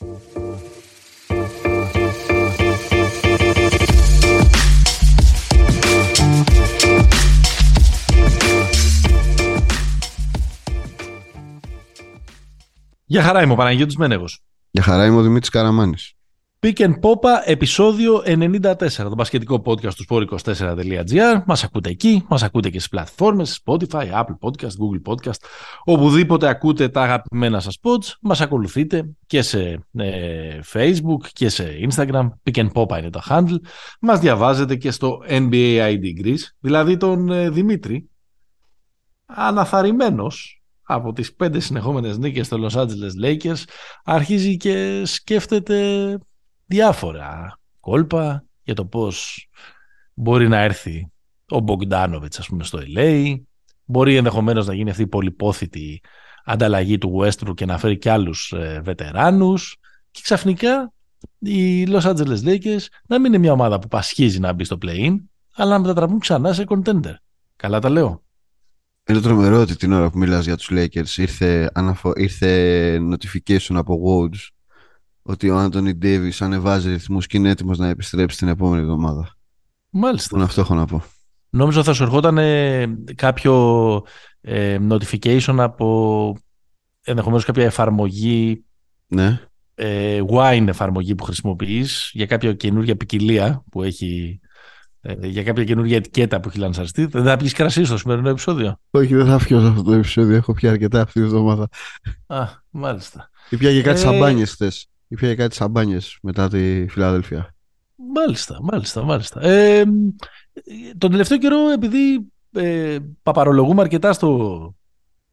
Για χαρά είμαι ο Παναγιώτης Μένεγος. Για χαρά είμαι ο Δημήτρης Καραμάνης. Pick and Popa, επεισόδιο 94, το μπασκετικό podcast του sport24.gr. Μας ακούτε εκεί, μας ακούτε και στις πλατφόρμες, Spotify, Apple Podcast, Google Podcast, οπουδήποτε ακούτε τα αγαπημένα σας pods, μας ακολουθείτε και σε ε, Facebook και σε Instagram, Pick and Popa είναι το handle, μας διαβάζετε και στο NBA ID Greece, δηλαδή τον ε, Δημήτρη, αναθαρημένος από τις πέντε συνεχόμενες νίκες στο Los Angeles Lakers αρχίζει και σκέφτεται διάφορα κόλπα για το πώς μπορεί να έρθει ο Μπογκντάνοβιτς ας πούμε στο LA μπορεί ενδεχομένως να γίνει αυτή η πολυπόθητη ανταλλαγή του Westbrook και να φέρει και άλλους ε, βετεράνους και ξαφνικά οι Los Angeles Lakers να μην είναι μια ομάδα που πασχίζει να μπει στο play-in αλλά να μετατραπούν ξανά σε contender. Καλά τα λέω. Είναι τρομερό ότι την ώρα που μιλάς για τους Lakers ήρθε, αναφο... ήρθε notification από Woods ότι ο Άντωνι Ντέβις ανεβάζει ρυθμούς και είναι έτοιμος να επιστρέψει την επόμενη εβδομάδα. Μάλιστα. Που αυτό έχω να πω. Νόμιζα θα σου ερχόταν κάποιο ε, notification από ενδεχομένως κάποια εφαρμογή ναι. ε, wine εφαρμογή που χρησιμοποιείς για κάποια καινούργια ποικιλία που έχει ε, για κάποια καινούργια ετικέτα που έχει λανσαριστεί. Δεν θα πιεις κρασί στο σημερινό επεισόδιο; Όχι, δεν θα πιω αυτό το επεισόδιο. Έχω πια αρκετά αυτή τη εβδομάδα. Α, μάλιστα. Ήπια και κάτι ε... σαμπάνιες χθες. Ήπια και κάτι σαμπάνιες μετά τη Φιλαδέλφια. Μάλιστα, μάλιστα, μάλιστα. Ε, τον τελευταίο καιρό, επειδή ε, παπαρολογούμε αρκετά στο,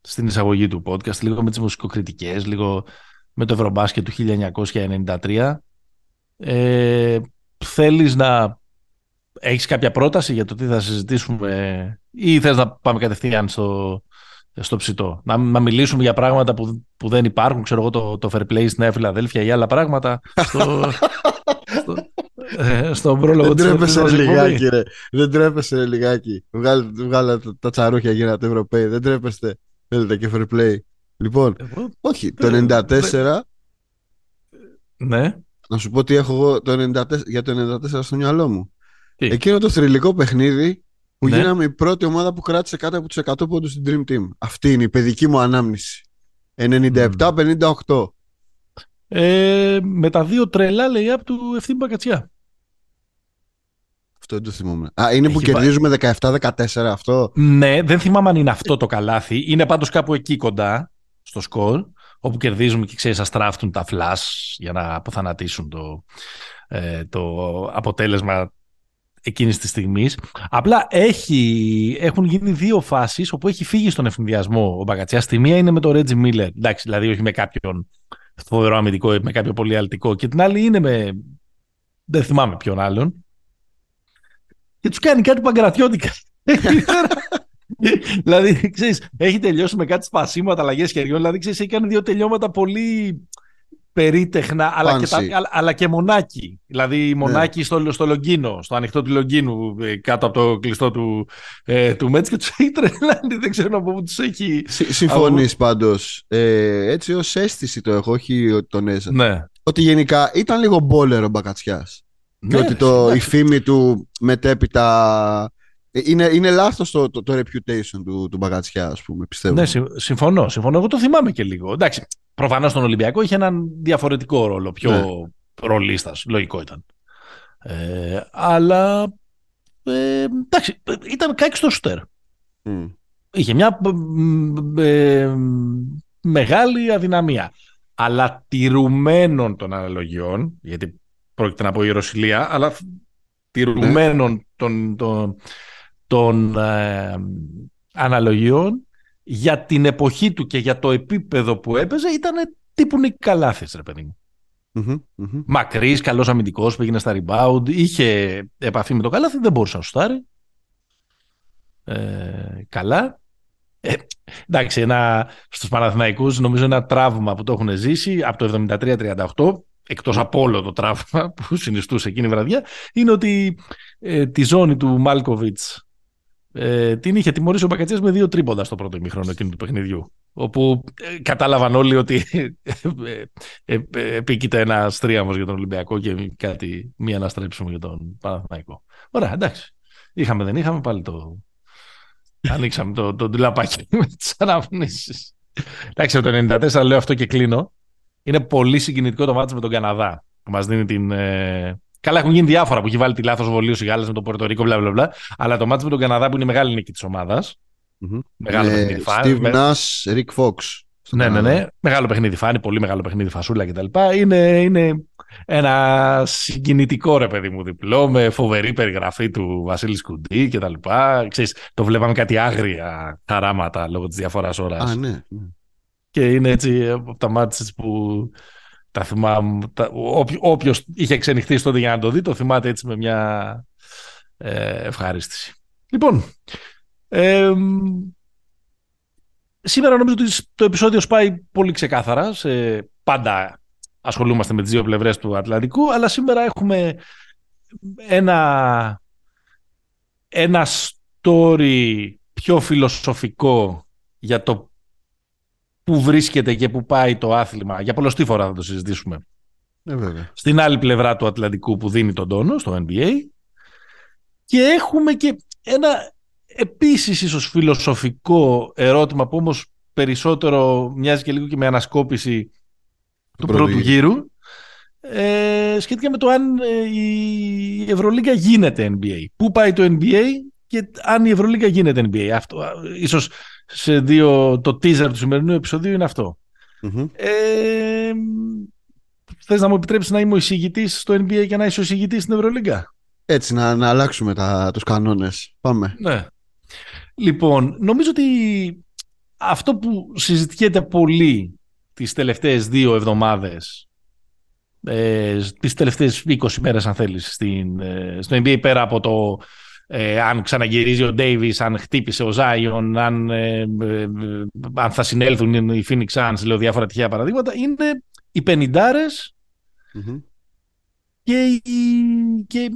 στην εισαγωγή του podcast, λίγο με τις μουσικοκριτικές, λίγο με το Ευρωμπάσκετ του 1993, ε, θέλεις να Έχεις κάποια πρόταση για το τι θα συζητήσουμε ή θες να πάμε κατευθείαν στο, στο ψητό. Να, να μιλήσουμε για πράγματα που, που δεν υπάρχουν, ξέρω εγώ το, το fair play στη Νέα Φιλαδέλφια ή άλλα πράγματα. Στο, στο, ε, στον πρόλογο Δεν τρέπεσαι λιγάκι ρε. Δεν τρέπεσαι λιγάκι. Βγάλε, βγάλε τα τσαρούχια γίνατε Ευρωπαίοι. Δεν τρέπεστε. Θέλετε και fair play. Λοιπόν, εγώ, όχι, το 94... Ναι. Να σου πω τι έχω εγώ το 94, για το 94 στο μυαλό μου. Τι; Εκείνο το θρηλυκό παιχνίδι που ναι. γίναμε η πρώτη ομάδα που κράτησε κάτω από τους 100 πόντους στην Dream Team. Αυτή είναι η παιδική μου ανάμνηση. 97-58. Ε, με τα δύο τρελά λέει από του Ευθύμη Μπακατσιά. Αυτό δεν το θυμόμαι. Α, είναι Έχει που κερδίζουμε 17-14 αυτό; Ναι, δεν θυμάμαι αν είναι αυτό το καλάθι. Είναι πάντως κάπου εκεί κοντά στο σκορ, όπου κερδίζουμε και ξέρεις, αστράφτουν τα φλάς για να αποθανατήσουν το, ε, το αποτέλεσμα εκείνης της στιγμής. Απλά έχει, έχουν γίνει δύο φάσεις όπου έχει φύγει στον ευνηδιασμό ο Μπαγκατσιάς. Τη μία είναι με τον Ρέτζι Μίλλερ. Εντάξει, δηλαδή όχι με κάποιον φοβερό αμυντικό ή με κάποιο πολύ αλτικό. Και την άλλη είναι με. Δεν θυμάμαι ποιον άλλον. Και τους κάνει κάτι παγκρατιώτικα. δηλαδή, ξέρεις, έχει τελειώσει με κάτι σπασίματα, αλλαγές χεριών. Δηλαδή, ξέρεις, έχει κάνει δύο τελειώματα πολύ περίτεχνα, αλλά και, τα, αλλά, και μονάκι. Δηλαδή μονάκι ναι. στο, στο Λογκίνο, στο ανοιχτό του Λογκίνου, ε, κάτω από το κλειστό του, ε, του Μέτς και του έχει τρελάνει. Δεν ξέρω από πού τους έχει. Συμφωνείς από... πάντως. Ε, έτσι ως αίσθηση το έχω, όχι ότι τον έζησα. Ναι. Ότι γενικά ήταν λίγο μπόλερ ο Μπακατσιάς. Ναι, και ότι το, η φήμη του μετέπειτα ε, είναι, είναι λάθος το, το, το reputation του, του Μπαγκατσιά, ας πούμε, πιστεύω. Ναι, συμφωνώ, συμφωνώ. Εγώ το θυμάμαι και λίγο. Εντάξει, προφανώς στον Ολυμπιακό είχε έναν διαφορετικό ρόλο, πιο ναι. ρολίστας, λογικό ήταν. Ε, αλλά, ε, εντάξει, ήταν κάκι στο σουτέρ. Είχε μια ε, μεγάλη αδυναμία. Αλλά τηρουμένων των αναλογιών, γιατί πρόκειται να πω η Ρωσιλία, αλλά τηρουμένων ναι. των, των, των ε, αναλογιών για την εποχή του και για το επίπεδο που έπαιζε ήταν τύπου Νίκ Καλάθης, ρε παιδί μου. Mm-hmm, Μακρύς, καλός αμυντικός, πήγαινε στα rebound, είχε επαφή με το Καλάθι, δεν μπορούσε να σουτάρει. Ε, καλά. Ε, εντάξει, ένα, στους Παναθηναϊκούς νομίζω ένα τραύμα που το έχουν ζήσει από το 73-38 εκτός από όλο το τραύμα που συνιστούσε εκείνη η βραδιά είναι ότι ε, τη ζώνη του Μάλκοβιτς ε, την είχε τιμωρήσει ο Μπακατσίας με δύο τρίποντα στο πρώτο ημίχρονο εκείνου του παιχνιδιού. Όπου ε, κατάλαβαν όλοι ότι ε, ε, επίκειται ένα τρίαμο για τον Ολυμπιακό και κάτι μη αναστρέψιμο για τον Παναθηναϊκό. Ωραία, εντάξει. Είχαμε, δεν είχαμε, πάλι το. Ανοίξαμε το, το τουλαπάκι με τις αναμνήσεις. Εντάξει, το 94 λέω αυτό και κλείνω. Είναι πολύ συγκινητικό το μάτι με τον Καναδά που μας δίνει την, Καλά, έχουν γίνει διάφορα που έχει βάλει τη λάθος βολή οι Γάλλες με το Πορτορίκο, μπλα, μπλα, μπλα. Αλλά το μάτι με τον Καναδά που είναι η μεγάλη νίκη της ομάδας. Mm-hmm. Μεγάλο με παιχνίδι φάνη. Steve Nash, Rick Fox. Ναι, ναι, ναι. Μεγάλο παιχνίδι φάνη, πολύ μεγάλο παιχνίδι φασούλα κτλ. Είναι, είναι ένα συγκινητικό ρε παιδί μου διπλό με φοβερή περιγραφή του Βασίλης Κουντή κτλ. Ξέρεις, το βλέπαμε κάτι άγρια χαράματα λόγω της διαφοράς ώρας. Α, ναι, ναι. Και είναι έτσι από τα μάτια που τα θυμάμαι, όποιος είχε ξενυχτήσει τότε για να το δει, το θυμάται έτσι με μια ε, ευχαρίστηση. Λοιπόν, ε, σήμερα νομίζω ότι το επεισόδιο σπάει πολύ ξεκάθαρα. Σε, πάντα ασχολούμαστε με τις δύο πλευρές του Ατλαντικού, αλλά σήμερα έχουμε ένα, ένα story πιο φιλοσοφικό για το πού βρίσκεται και πού πάει το άθλημα. Για πολλωστή φορά θα το συζητήσουμε. Ε, βέβαια. Στην άλλη πλευρά του Ατλαντικού που δίνει τον τόνο, στο NBA. Και έχουμε και ένα επίσης ίσως φιλοσοφικό ερώτημα που όμως περισσότερο μοιάζει και λίγο και με ανασκόπηση του πρώτου γύρου ε, σχετικά με το αν ε, η Ευρωλίγκα γίνεται NBA. Πού πάει το NBA και αν η Ευρωλίγκα γίνεται NBA. Αυτό, ίσως σε δύο, το teaser του σημερινού επεισοδίου είναι αυτό. Mm-hmm. Ε, θες να μου επιτρέψεις να είμαι ο εισηγητής στο NBA και να είσαι ο εισηγητής στην Ευρωλίγκα; Έτσι, να, να αλλάξουμε τα, τους κανόνες. Πάμε. Ναι. Λοιπόν, νομίζω ότι αυτό που συζητιέται πολύ τις τελευταίες δύο εβδομάδες ε, τις τελευταίες 20 μέρες αν θέλεις στην, ε, στο NBA πέρα από το ε, αν ξαναγυρίζει ο Ντέιβις, αν χτύπησε ο Ζάιον, αν, ε, ε, αν θα συνέλθουν οι Phoenix Suns, λέω διάφορα τυχαία παραδείγματα, είναι οι πενιντάρες και, η, και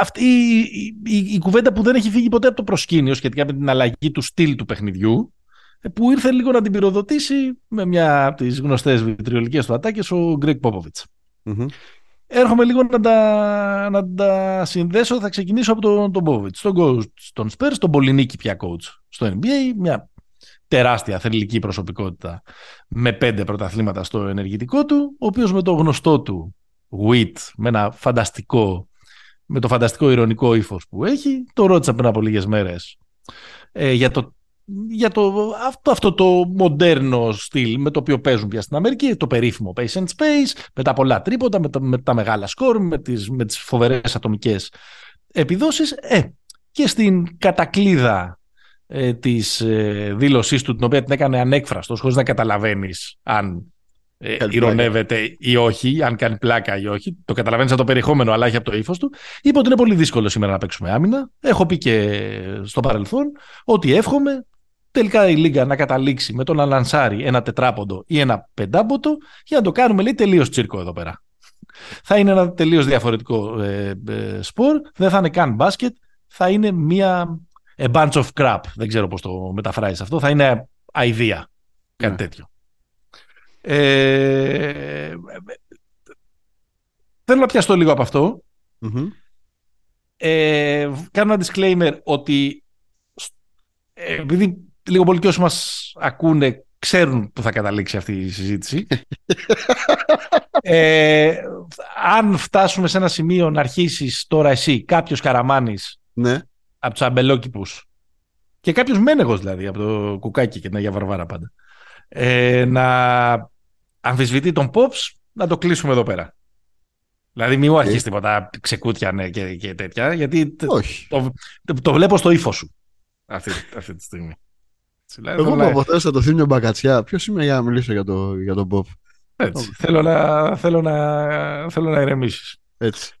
αυτή η, η, η, κουβέντα που δεν έχει φύγει ποτέ από το προσκήνιο σχετικά με την αλλαγή του στυλ του παιχνιδιού που ήρθε λίγο να την πυροδοτήσει με μια από τις γνωστές βιτριολικές του ατάκες ο Γκρέκ Πόποβιτς. Έρχομαι λίγο να τα, να τα συνδέσω. Θα ξεκινήσω από τον, τον Μπόβιτς. Στον coach στον Spurs, τον Πολυνίκη πια coach στο NBA. Μια τεράστια θελική προσωπικότητα με πέντε πρωταθλήματα στο ενεργητικό του, ο οποίος με το γνωστό του wit, με ένα φανταστικό, με το φανταστικό ηρωνικό ύφος που έχει, το ρώτησα πριν από λίγες μέρες ε, για το για το, αυτό, αυτό το μοντέρνο στυλ με το οποίο παίζουν πια στην Αμερική, το περίφημο pace and space, με τα πολλά τρίποτα, με τα, με τα μεγάλα σκορ, με τις, με τις φοβερές ατομικές επιδόσεις. Ε, και στην κατακλίδα ε, της ε, δήλωσής του, την οποία την έκανε ανέκφραστος, χωρίς να καταλαβαίνεις αν ε, ηρωνεύεται ή όχι, αν κάνει πλάκα ή όχι. Το καταλαβαίνεις από το περιεχόμενο, αλλά όχι από το ύφος του. Είπε ότι είναι πολύ δύσκολο σήμερα να παίξουμε άμυνα. Έχω πει και στο παρελθόν ότι εύχομαι τελικά η Λίγκα να καταλήξει με το να λανσάρει ένα τετράποντο ή ένα πεντάμποτο για να το κάνουμε λέει τελείως τσίρκο εδώ πέρα. Θα είναι ένα τελείως διαφορετικό ε, ε, σπορ, δεν θα είναι καν μπάσκετ, θα είναι μια a bunch of crap, δεν ξέρω πώς το μεταφράζεις αυτό, θα είναι idea, κάτι ναι. τέτοιο. Ε, θέλω να πιαστώ λίγο από αυτό. Ε, κάνω ένα disclaimer ότι επειδή λίγο πολύ και όσοι μας ακούνε ξέρουν που θα καταλήξει αυτή η συζήτηση. ε, αν φτάσουμε σε ένα σημείο να αρχίσεις τώρα εσύ, κάποιος Καραμάνης ναι. από τους αμπελόκηπους και κάποιος Μένεγος δηλαδή από το κουκάκι και την Αγία Βαρβάρα πάντα ε, να αμφισβητεί τον Pops, να το κλείσουμε εδώ πέρα. Δηλαδή, μην μου αρχίσεις τίποτα ξεκούτια ναι, και, και τέτοια, γιατί το, το, βλέπω στο ύφο σου αυτή, αυτή τη στιγμή. Εγώ που αποθέσα το θύμιο Μπακατσιά, ποιος είμαι για να μιλήσω για, το, για τον Ποπ. Έτσι. Θέλω να, θέλω να, θέλω να ηρεμήσεις. Έτσι.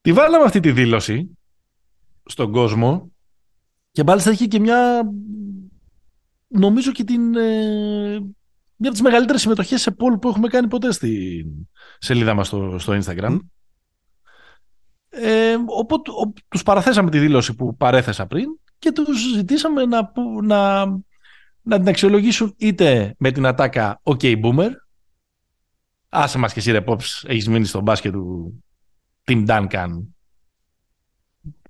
Τη βάλαμε αυτή τη δήλωση στον κόσμο και μάλιστα έχει και μια νομίζω και την ε, μια από τις μεγαλύτερες συμμετοχές σε poll που έχουμε κάνει ποτέ στη σελίδα μας στο, στο Instagram. Mm. Ε, οπότε ο, τους παραθέσαμε τη δήλωση που παρέθεσα πριν και τους ζητήσαμε να, να, να την αξιολογήσουν είτε με την ατάκα OK Boomer, άσε μας και εσύ ρε Pops, έχεις μείνει στο μπάσκετ του Tim Duncan,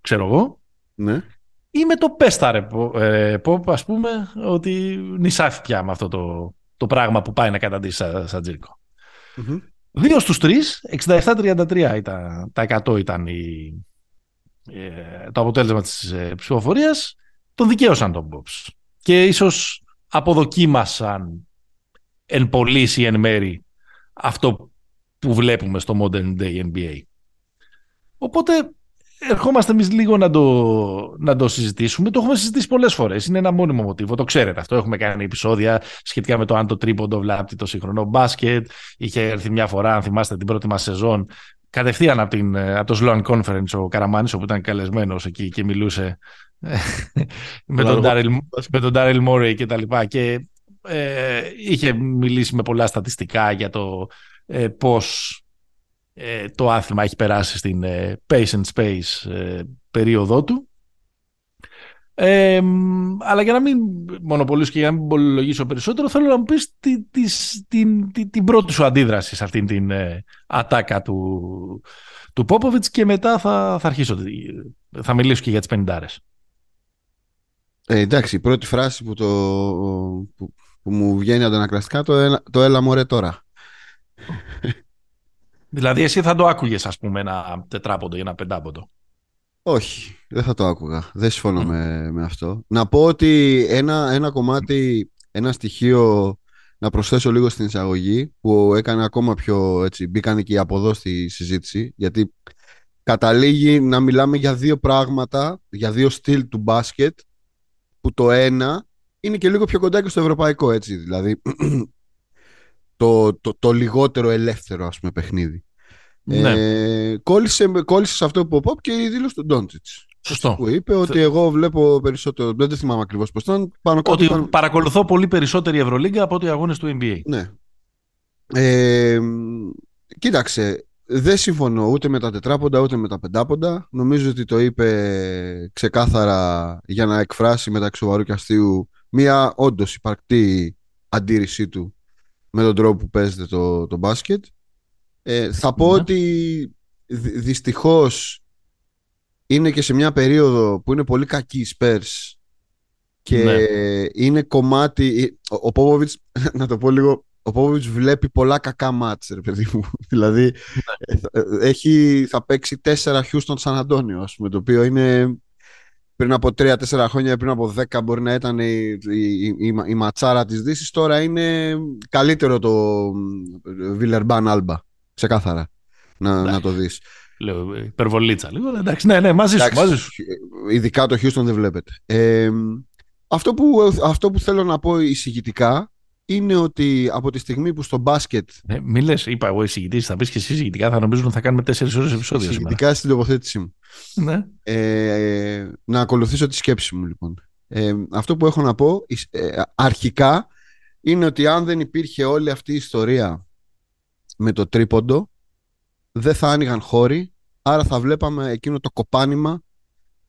ξέρω εγώ, Ναι. ή με το πέστα ρε ε, Pop, ας πούμε, ότι νησάφει πια με αυτό το, το πράγμα που πάει να καταντήσει σαν σα τζίρκο. Μμμ. Δύο στους τρεις, 67-33 ήταν, τα 100 ήταν η, ε, το αποτέλεσμα της ε, ψηφοφορίας, τον δικαίωσαν τον Bobs. Και ίσως αποδοκίμασαν εν πωλής ή εν μέρη αυτό που βλέπουμε στο Modern Day NBA. Οπότε ερχόμαστε εμείς λίγο να το, να το συζητήσουμε. Το έχουμε συζητήσει πολλές φορές. Είναι ένα μόνιμο μοτίβο. Το ξέρετε αυτό. Έχουμε κάνει επεισόδια σχετικά με το αν το τρίποντο βλάπτει το σύγχρονο μπάσκετ. Είχε έρθει μια φορά, αν θυμάστε την πρώτη μας σεζόν, κατευθείαν από, την, από το Sloan Conference ο Καραμάνης, όπου ήταν καλεσμένος εκεί και μιλούσε με, τον Daryl, με τον Daryl Morey και τα λοιπά. Και ε, είχε μιλήσει με πολλά στατιστικά για το ε, πώς ε, το άθλημα έχει περάσει στην ε, pace and space ε, περίοδό του. Ε, αλλά για να μην μονοπολίσω και για να μην πολυλογήσω περισσότερο, θέλω να μου πεις τη, τη, την, την, την πρώτη σου αντίδραση σε αυτήν την ε, ατάκα του, του Πόποβιτς και μετά θα, θα αρχίσω, θα μιλήσω και για τις πενιντάρες. Ε, εντάξει, η πρώτη φράση που, το, που, που μου βγαίνει αντανακλαστικά το, έλα- το έλα μωρέ τώρα. Δηλαδή εσύ θα το άκουγες ας πούμε ένα τετράποντο ή ένα πεντάποντο. Όχι, δεν θα το άκουγα. Δεν συμφωνώ Μμ. με, με αυτό. Να πω ότι ένα, ένα κομμάτι, ένα στοιχείο να προσθέσω λίγο στην εισαγωγή που έκανε ακόμα πιο έτσι, μπήκαν και οι από εδώ στη συζήτηση γιατί καταλήγει να μιλάμε για δύο πράγματα, για δύο στυλ του μπάσκετ που το ένα είναι και λίγο πιο κοντά και στο ευρωπαϊκό έτσι δηλαδή το, το, το λιγότερο ελεύθερο ας πούμε παιχνίδι. Ναι. Ε, κόλλησε, κόλλησε σε αυτό που είπε ο Pop και η δήλωση του Ντόντζιτς. Σωστό. Που είπε ότι εγώ βλέπω περισσότερο. Δεν το θυμάμαι ακριβώς πώς ήταν. Πάνω κάτω Ότι ήταν- παρακολουθώ πολύ περισσότερη Ευρωλίγκα από ότι αγώνες του NBA. Ναι. Ε, κοίταξε, δεν συμφωνώ ούτε με τα τετράποντα ούτε με τα πεντάποντα. Νομίζω ότι το είπε ξεκάθαρα για να εκφράσει μεταξύ σοβαρού και αστείου μία όντως υπαρκτή αντίρρησή του με τον τρόπο που παίζεται το, το μπάσκετ. Ε, θα πω Ναι. ότι δυ- δυστυχώς είναι και σε μια περίοδο που είναι πολύ κακή οι Spurs και Ναι. είναι κομμάτι ο, ο Πόποβιτς, να το πω λίγο ο Πόποβιτς βλέπει πολλά κακά μάτς ρε παιδί μου δηλαδή ε, θα- ε, έχει, θα παίξει τέσσερα Houston San Antonio ας πούμε το οποίο είναι πριν από 3-4 χρόνια, πριν από 10 μπορεί να ήταν η, η, η, η ματσάρα της Δύσης τώρα είναι καλύτερο το Βιλερμπάν Άλμπα ξεκάθαρα να, να το δεις Λέω υπερβολίτσα λίγο. Εντάξει, ναι, ναι, μαζί σου. Εντάξει, Μαζί σου. ειδικά το Houston δεν βλέπετε ε, αυτό, που, αυτό που θέλω να πω εισηγητικά είναι ότι από τη στιγμή που στο μπάσκετ Ναι, μην λες, είπα εγώ εισηγητής, θα πεις και εσύ εισηγητικά, θα νομίζουν ότι θα κάνουμε τέσσερις ώρες επεισόδιο σήμερα. εισηγητικά στην τοποθέτησή μου Ναι. Ε, να ακολουθήσω τη σκέψη μου λοιπόν. Ε, αυτό που έχω να πω εις- ε, αρχικά είναι ότι αν δεν υπήρχε όλη αυτή η ιστορία με το τρίποντο δεν θα άνοιγαν χώροι άρα θα βλέπαμε εκείνο το κοπάνημα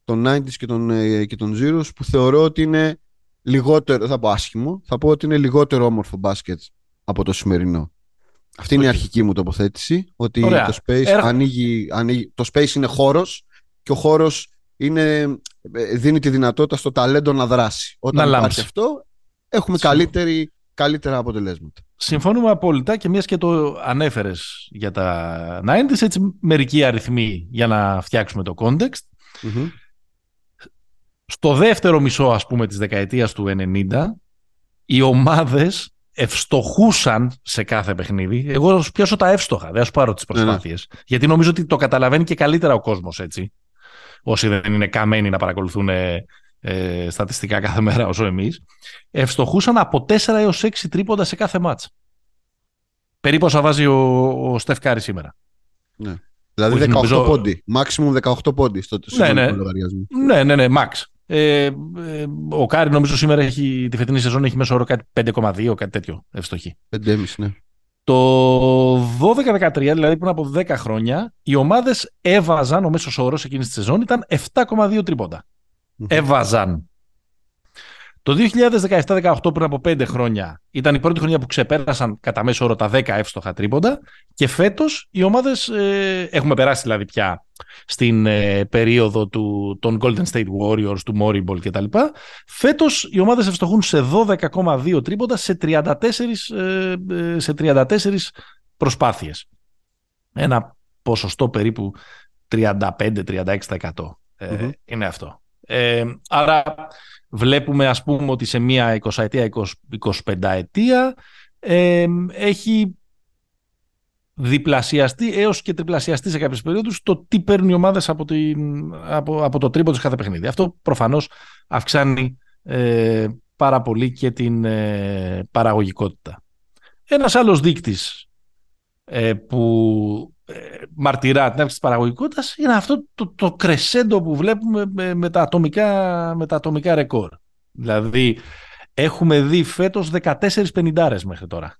των 90s και των, ε, και των Zeros που θεωρώ ότι είναι λιγότερο, δεν θα πω άσχημο, θα πω ότι είναι λιγότερο όμορφο μπάσκετ από το σημερινό. Αυτή είναι η Οκ. αρχική μου τοποθέτηση, ότι Ωραία. το space, Έρχο- ανοίγει, ανοίγει, το space είναι χώρος και ο χώρος είναι, ε, δίνει τη δυνατότητα στο ταλέντο να δράσει. Όταν Να υπάρχει λάμψει. αυτό, έχουμε Συμφωνώ. καλύτερη, καλύτερα αποτελέσματα. Συμφωνούμε απόλυτα και μιας και το ανέφερες για τα 90s, έτσι μερικοί αριθμοί για να φτιάξουμε το context. Μμμ. Στο δεύτερο μισό, ας πούμε, της δεκαετίας του 90, οι ομάδες ευστοχούσαν σε κάθε παιχνίδι. Εγώ θα σου πιάσω τα εύστοχα, δεν θα σου πάρω τις Ναι, ναι. προσπάθειες. Γιατί νομίζω ότι το καταλαβαίνει και καλύτερα ο κόσμος έτσι. Όσοι δεν είναι καμένοι να παρακολουθούν ε, ε, στατιστικά κάθε μέρα όσο εμείς. Ευστοχούσαν από 4 έως 6 τρίποντα σε κάθε μάτς. Περίπου όσα βάζει ο, ο Στεφ Κάρη σήμερα. Δηλαδή Όχι, 18 νομίζω- πόντι, maximum 18 πόντι στο Ναι, συνολικό ναι. λογαριασμό. Ναι, ναι, ναι, max. Ε, ε, ο Κάρη νομίζω σήμερα έχει, τη φετινή σεζόν έχει μέσω όρο κάτι 5,2, κάτι τέτοιο ευστοχή. 5,5 ναι. Το 12-13, δηλαδή πριν από 10 χρόνια, οι ομάδες έβαζαν, ο μέσος όρος εκείνης της σεζόν ήταν 7,2 τρίποντα. Έβαζαν. Το 2017-18 πριν από 5 χρόνια ήταν η πρώτη χρονιά που ξεπέρασαν κατά μέσο όρο τα 10 εύστοχα τρίποντα και φέτος οι ομάδες, ε, έχουμε περάσει δηλαδή πια στην ε, περίοδο του, των Golden State Warriors, του Moriball κτλ. Φέτος οι ομάδες ευστοχούν σε 12,2 τρίποντα σε 34, ε, ε, σε 34 προσπάθειες. Ένα ποσοστό περίπου 35-36% ε, είναι αυτό. Ε, άρα βλέπουμε ας πούμε ότι σε μία 20 ετία, 25 ετία ε, έχει διπλασιαστεί έως και τριπλασιαστεί σε κάποιες περίοδους το τι παίρνουν οι ομάδες από, την, από, από το τρίπο κάθε παιχνίδι. Αυτό προφανώς αυξάνει ε, πάρα πολύ και την ε, παραγωγικότητα. Ένας άλλος δείκτης ε, που ε, μαρτυρά την αύξηση της παραγωγικότητας είναι αυτό το, το κρεσέντο που βλέπουμε με, τα ατομικά, με τα ατομικά ρεκόρ. Δηλαδή έχουμε δει φέτος 14 πενιντάρες μέχρι τώρα.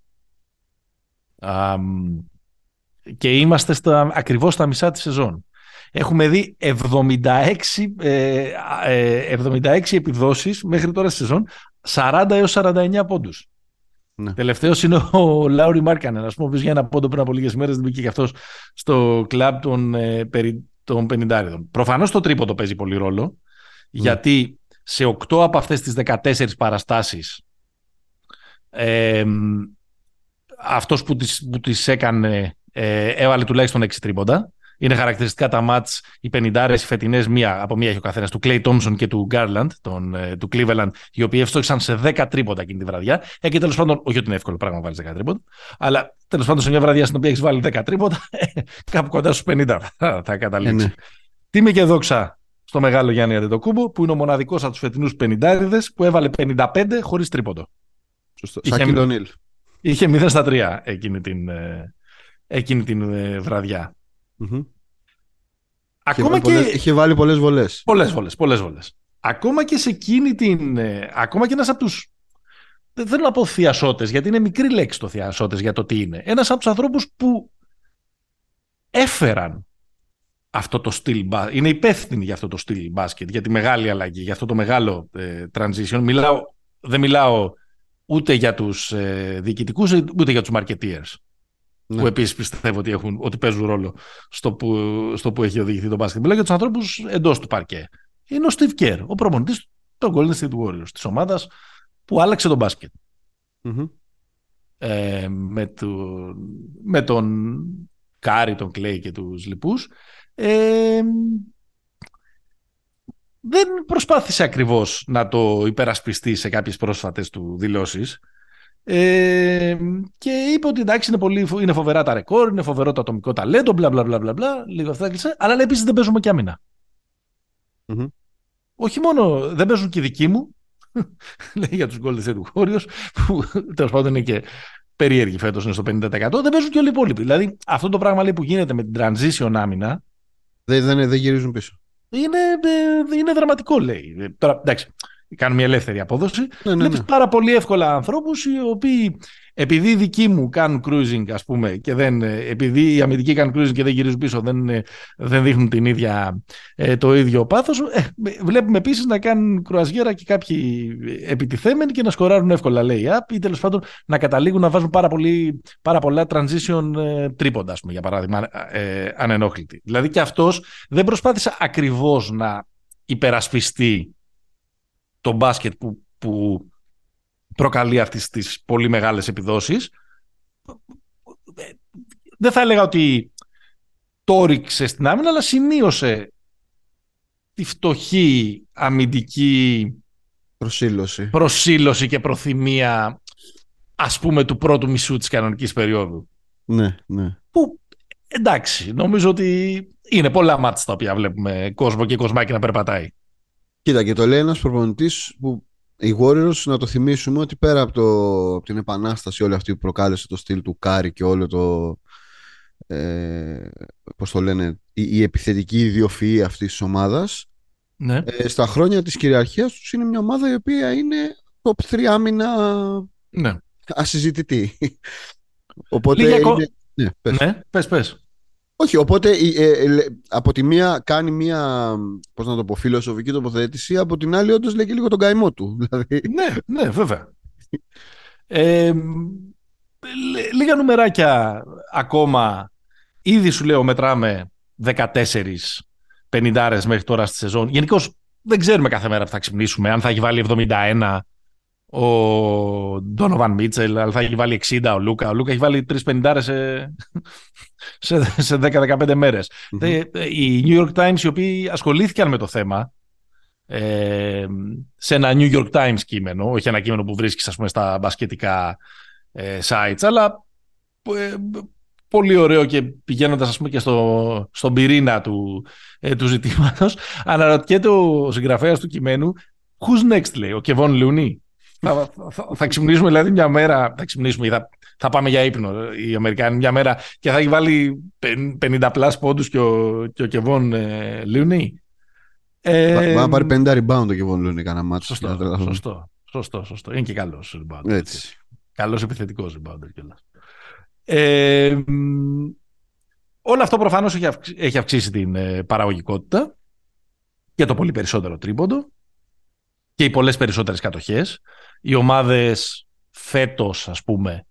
και είμαστε στα, ακριβώς στα μισά της σεζόν. Έχουμε δει 76, 76 ε, επιδόσεις μέχρι τώρα στη σεζόν, 40 έως 49 πόντους. Ναι. Τελευταίος είναι ο Λάουρι Μάρκανεν, ας πούμε, για ένα πόντο πριν από λίγες μέρες δεν μπήκε και αυτός στο κλαμπ των, ε, των 50. Προφανώς το τρίποντο παίζει πολύ ρόλο, ναι. γιατί σε 8 από αυτές τις 14 παραστάσεις ε, αυτός που τις, που τις έκανε ε, έβαλε τουλάχιστον 6 τρίποντα είναι χαρακτηριστικά τα μάτς οι 50 οι φετινές, μία από μία έχει ο καθένας, του Clay Thompson και του Garland, τον, ε, του Cleveland, οι οποίοι ευστόχησαν σε 10 τρίποντα εκείνη τη βραδιά. Ε, και τέλος πάντων, όχι ότι είναι εύκολο πράγμα να βάλεις 10 τρίποντα, αλλά τέλος πάντων σε μια βραδιά στην οποία έχεις βάλει 10 τρίποντα, κάπου κοντά στους 50 θα, θα καταλήξει. Ε, ναι. Τιμή και δόξα στο μεγάλο Γιάννη Αντετοκούμπο, που είναι ο μοναδικός από τους φετινούς 50 που έβαλε 55 χωρίς τρίποντο. Σωστό. Είχε, είχε 0 στα 3 εκείνη την, ε, εκείνη την βραδιά. Mm-hmm. Ακόμα είχε, και... Πολλές, είχε βάλει πολλές βολές. Πολλές βολές, πολλές βολές. Ακόμα και σε εκείνη την... Ε, ακόμα και ένας από τους... Δεν θέλω να πω θειασότες, γιατί είναι μικρή λέξη το θειασότες για το τι είναι. Ένας από τους ανθρώπους που έφεραν αυτό το στυλ μπάσκετ, είναι υπεύθυνοι για αυτό το στυλ μπάσκετ, για τη μεγάλη αλλαγή, για αυτό το μεγάλο ε, transition. Μιλάω, δεν μιλάω ούτε για τους ε, διοικητικούς, ούτε για τους marketeers ναι. που επίσης πιστεύω ότι, έχουν, ότι παίζουν ρόλο στο που, στο που έχει οδηγηθεί το μπάσκετ. Μιλάω για τους ανθρώπους εντός του παρκέ. Είναι ο Steve Kerr, ο προπονητής των Golden State Warriors, της ομάδας που άλλαξε το μπάσκετ Ε, με, το, με τον Κάρι, τον Κλέη και τους λοιπούς ε, δεν προσπάθησε ακριβώς να το υπερασπιστεί σε κάποιες πρόσφατες του δηλώσεις ε, και είπε ότι εντάξει είναι, πολύ, είναι φοβερά τα ρεκόρ, είναι φοβερό το ατομικό ταλέντο, μπλα μπλα μπλα μπλα, λίγο αυτά κλισέ, αλλά λέει επίσης δεν παίζουμε και άμυνα Όχι μόνο δεν παίζουν και οι δικοί μου, λέει για τους Golden State Warriors, που τέλος πάντων είναι και περίεργοι φέτος, είναι στο 50%, δεν παίζουν και όλοι οι υπόλοιποι. Δηλαδή αυτό το πράγμα λέει, που γίνεται με την transition άμυνα. Δεν, δεν, δεν γυρίζουν πίσω. Είναι, ε, είναι δραματικό, λέει. Τώρα, εντάξει, κάνουν μια ελεύθερη απόδοση. Ναι, ναι, ναι. πάρα πολύ εύκολα ανθρώπους οι οποίοι επειδή οι δικοί μου κάνουν cruising ας πούμε και δεν, επειδή οι αμυντικοί κάνουν cruising και δεν γυρίζουν πίσω δεν, δεν δείχνουν την ίδια, ε, το ίδιο πάθος ε, βλέπουμε επίσης να κάνουν κρουαζιέρα και κάποιοι επιτιθέμενοι και να σκοράρουν εύκολα λέει ή τέλος πάντων να καταλήγουν να βάζουν πάρα, πολύ, πάρα πολλά transition ε, τρίποντα πούμε, για παράδειγμα ε, ανενόχλητη. Δηλαδή και αυτός δεν προσπάθησε ακριβώς να υπερασπιστεί το μπάσκετ που, που προκαλεί αυτές τις πολύ μεγάλες επιδόσεις. Δεν θα έλεγα ότι το ρίξε στην άμυνα, αλλά σημείωσε τη φτωχή αμυντική προσήλωση, προσήλωση και προθυμία ας πούμε του πρώτου μισού της κανονικής περίοδου. Ναι, ναι. Που εντάξει, νομίζω ότι είναι πολλά μάτια τα οποία βλέπουμε κόσμο και κοσμάκι να περπατάει. Κοίτα, και το λέει ένας προπονητής που οι Warriors, να το θυμίσουμε ότι πέρα από, το, από την επανάσταση όλη αυτή που προκάλεσε το στυλ του Κάρι και όλο το. Ε, πώς το λένε, η, η επιθετική ιδιοφυή αυτής της ομάδας. Ναι. Ε, στα χρόνια της κυριαρχίας τους είναι μια ομάδα η οποία είναι top 3 άμυνα ναι. ασυζητητή. Οπότε Λίγα είναι... Ναι, πες. Ναι, πες, πες. Όχι, οπότε ε, ε, από τη μία κάνει μία, πώς να το πω, φιλοσοφική τοποθέτηση, από την άλλη όντως λέει και λίγο τον καημό του. Δηλαδή. Ναι, ναι, βέβαια. Ε, λίγα νουμεράκια ακόμα. Ήδη σου λέω μετράμε 14 πενιντάρες μέχρι τώρα στη σεζόν. Γενικώς δεν ξέρουμε κάθε μέρα που θα ξυπνήσουμε αν θα έχει βάλει 71 ο Ντόνοβαν Μίτσελ, αλλά θα έχει βάλει 60 ο Λούκα. Ο Λούκα έχει βάλει 3 πενιντάρε σε, σε, σε 10-15 μερε Οι New York Times οι οποίοι ασχολήθηκαν με το θέμα ε, σε ένα New York Times κείμενο, όχι ένα κείμενο που βρίσκεις ας πούμε, στα μπασκετικά ε, sites, αλλά ε, πολύ ωραίο και πηγαίνοντας ας πούμε και στο, στον πυρήνα του, ε, του ζητήματος, αναρωτιέται ο συγγραφέας του κειμένου Who's next, λέει, ο Κεβόν Λούνι. Θα, θα, θα, ξυπνήσουμε δηλαδή μια μέρα, θα ξυπνήσουμε, θα, θα πάμε για ύπνο οι Αμερικάνοι μια μέρα και θα έχει βάλει 50 plus πόντους και ο, και ο Κεβόν ε, Λούνι. Ε, να πάρει 50 rebound το Κεβόν Λούνι κανένα μάτσο. Σωστό, σωστό, σωστό, σωστό. Είναι και καλός rebound. Έτσι. Καλός επιθετικός rebounder κιόλας. Ε, όλο αυτό προφανώς έχει, αυξήσει, έχει αυξήσει την ε, παραγωγικότητα και το πολύ περισσότερο τρίποντο και οι πολλές περισσότερες κατοχές. Οι ομάδες φέτος, ας πούμε,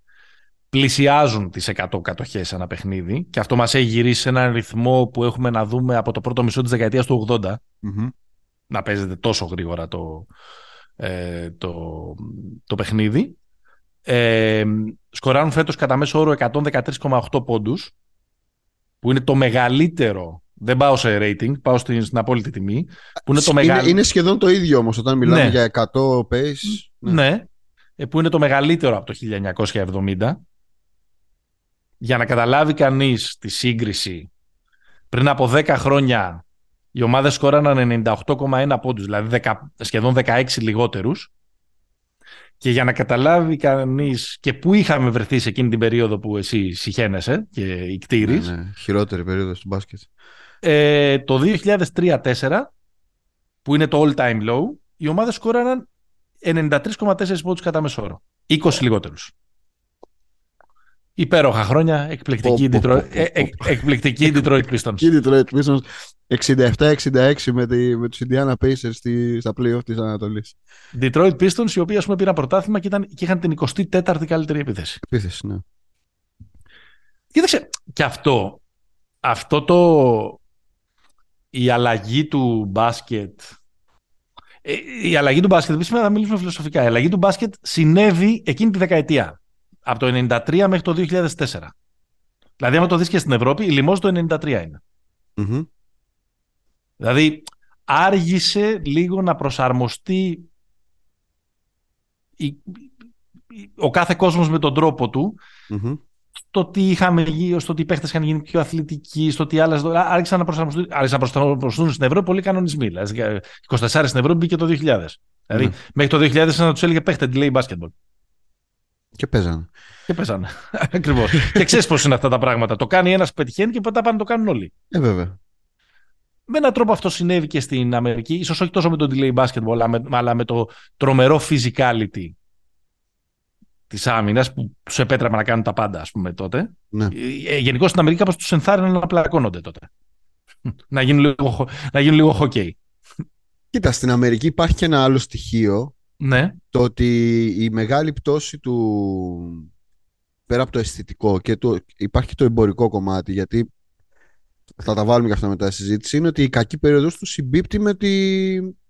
πλησιάζουν τις 100 κατοχές ένα παιχνίδι και αυτό μας έχει γυρίσει σε έναν ρυθμό που έχουμε να δούμε από το πρώτο μισό της δεκαετίας του 80 να παίζεται τόσο γρήγορα το, ε, το, το παιχνίδι. Ε, σκοράρουν φέτος κατά μέσο όρο 113,8 πόντους που είναι το μεγαλύτερο δεν πάω σε rating, πάω στην, στην απόλυτη τιμή. Που είναι, το είναι, είναι σχεδόν το ίδιο όμως όταν μιλάμε ναι. για 100 pace. Ναι. ναι. Ε, που είναι το μεγαλύτερο από το 1970. Για να καταλάβει κανείς τη σύγκριση, πριν από 10 χρόνια οι ομάδες σκόραναν 98,1 πόντους, δηλαδή 10, σχεδόν 16 λιγότερους. Και για να καταλάβει κανείς και πού είχαμε βρεθεί σε εκείνη την περίοδο που εσύ συχαίνεσαι και ικτήρεις. Ναι, ναι. Χειρότερη περίοδος του μπάσκετ. Ε, το 2003-2004, που είναι το all-time low, οι ομάδες σκόραναν 93,4 πόντους κατά μεσόρο. 20 λιγότερους. Υπέροχα χρόνια, εκπληκτική, Detroit, ε, ε, εκπληκτική Detroit Pistons. Και Detroit Pistons 67-66 με, τη, με τους Indiana Pacers στη, στα play-off της Ανατολής. Detroit Pistons, οι οποίοι ας πούμε πήραν πρωτάθλημα και, ήταν, και είχαν την 24η καλύτερη επίθεση. Επίθεση, ναι. Κοίταξε, και αυτό, αυτό το, η αλλαγή του μπάσκετ ε, η αλλαγή του μπάσκετ, επίσης να μιλήσουμε φιλοσοφικά, η αλλαγή του μπάσκετ συνέβη εκείνη τη δεκαετία. Από το 1993 μέχρι το 2004. Δηλαδή, άμα το δεις και στην Ευρώπη, η λιμός το 1993 είναι. mm Δηλαδή, άργησε λίγο να προσαρμοστεί ο κάθε κόσμος με τον τρόπο του στο ότι είχαμε γύρω, στο ότι οι παίχτες είχαν γίνει πιο αθλητικοί, στο ότι άλλες. Άρχισαν να προσαρμοστούν, άρχισαν να προσαρμοστούν στην Ευρώπη πολλοί κανονισμοί. Δηλαδή, 24 στην Ευρώπη μπήκε το 2000. Δηλαδή, mm. μέχρι το 2000 να τους έλεγε παίχτε delay basketball. Και παίζανε. Και παίζανε. Ακριβώς. και ξέρεις πώς είναι αυτά τα πράγματα. Το κάνει ένας που πετυχαίνει και μετά πάνε να το κάνουν όλοι. Ε, βέβαια. Με έναν τρόπο αυτό συνέβη και στην Αμερική, ίσως όχι τόσο με το delay basketball, αλλά με, αλλά με το τρομερό physicality της άμυνας που τους επέτρεπε να κάνουν τα πάντα, ας πούμε, τότε. Ναι. Ε, Γενικώς στην Αμερική κάπως τους ενθάρρυναν να πλακώνονται τότε. να γίνουν λίγο, να γίνουν λίγο χοκέι. Κοίτα, στην Αμερική υπάρχει και ένα άλλο στοιχείο. Ναι. Το ότι η μεγάλη πτώση του. πέρα από το αισθητικό και το, υπάρχει το εμπορικό κομμάτι, γιατί θα τα βάλουμε και αυτά μετά στη συζήτηση, είναι ότι η κακή περίοδος του συμπίπτει με, τη,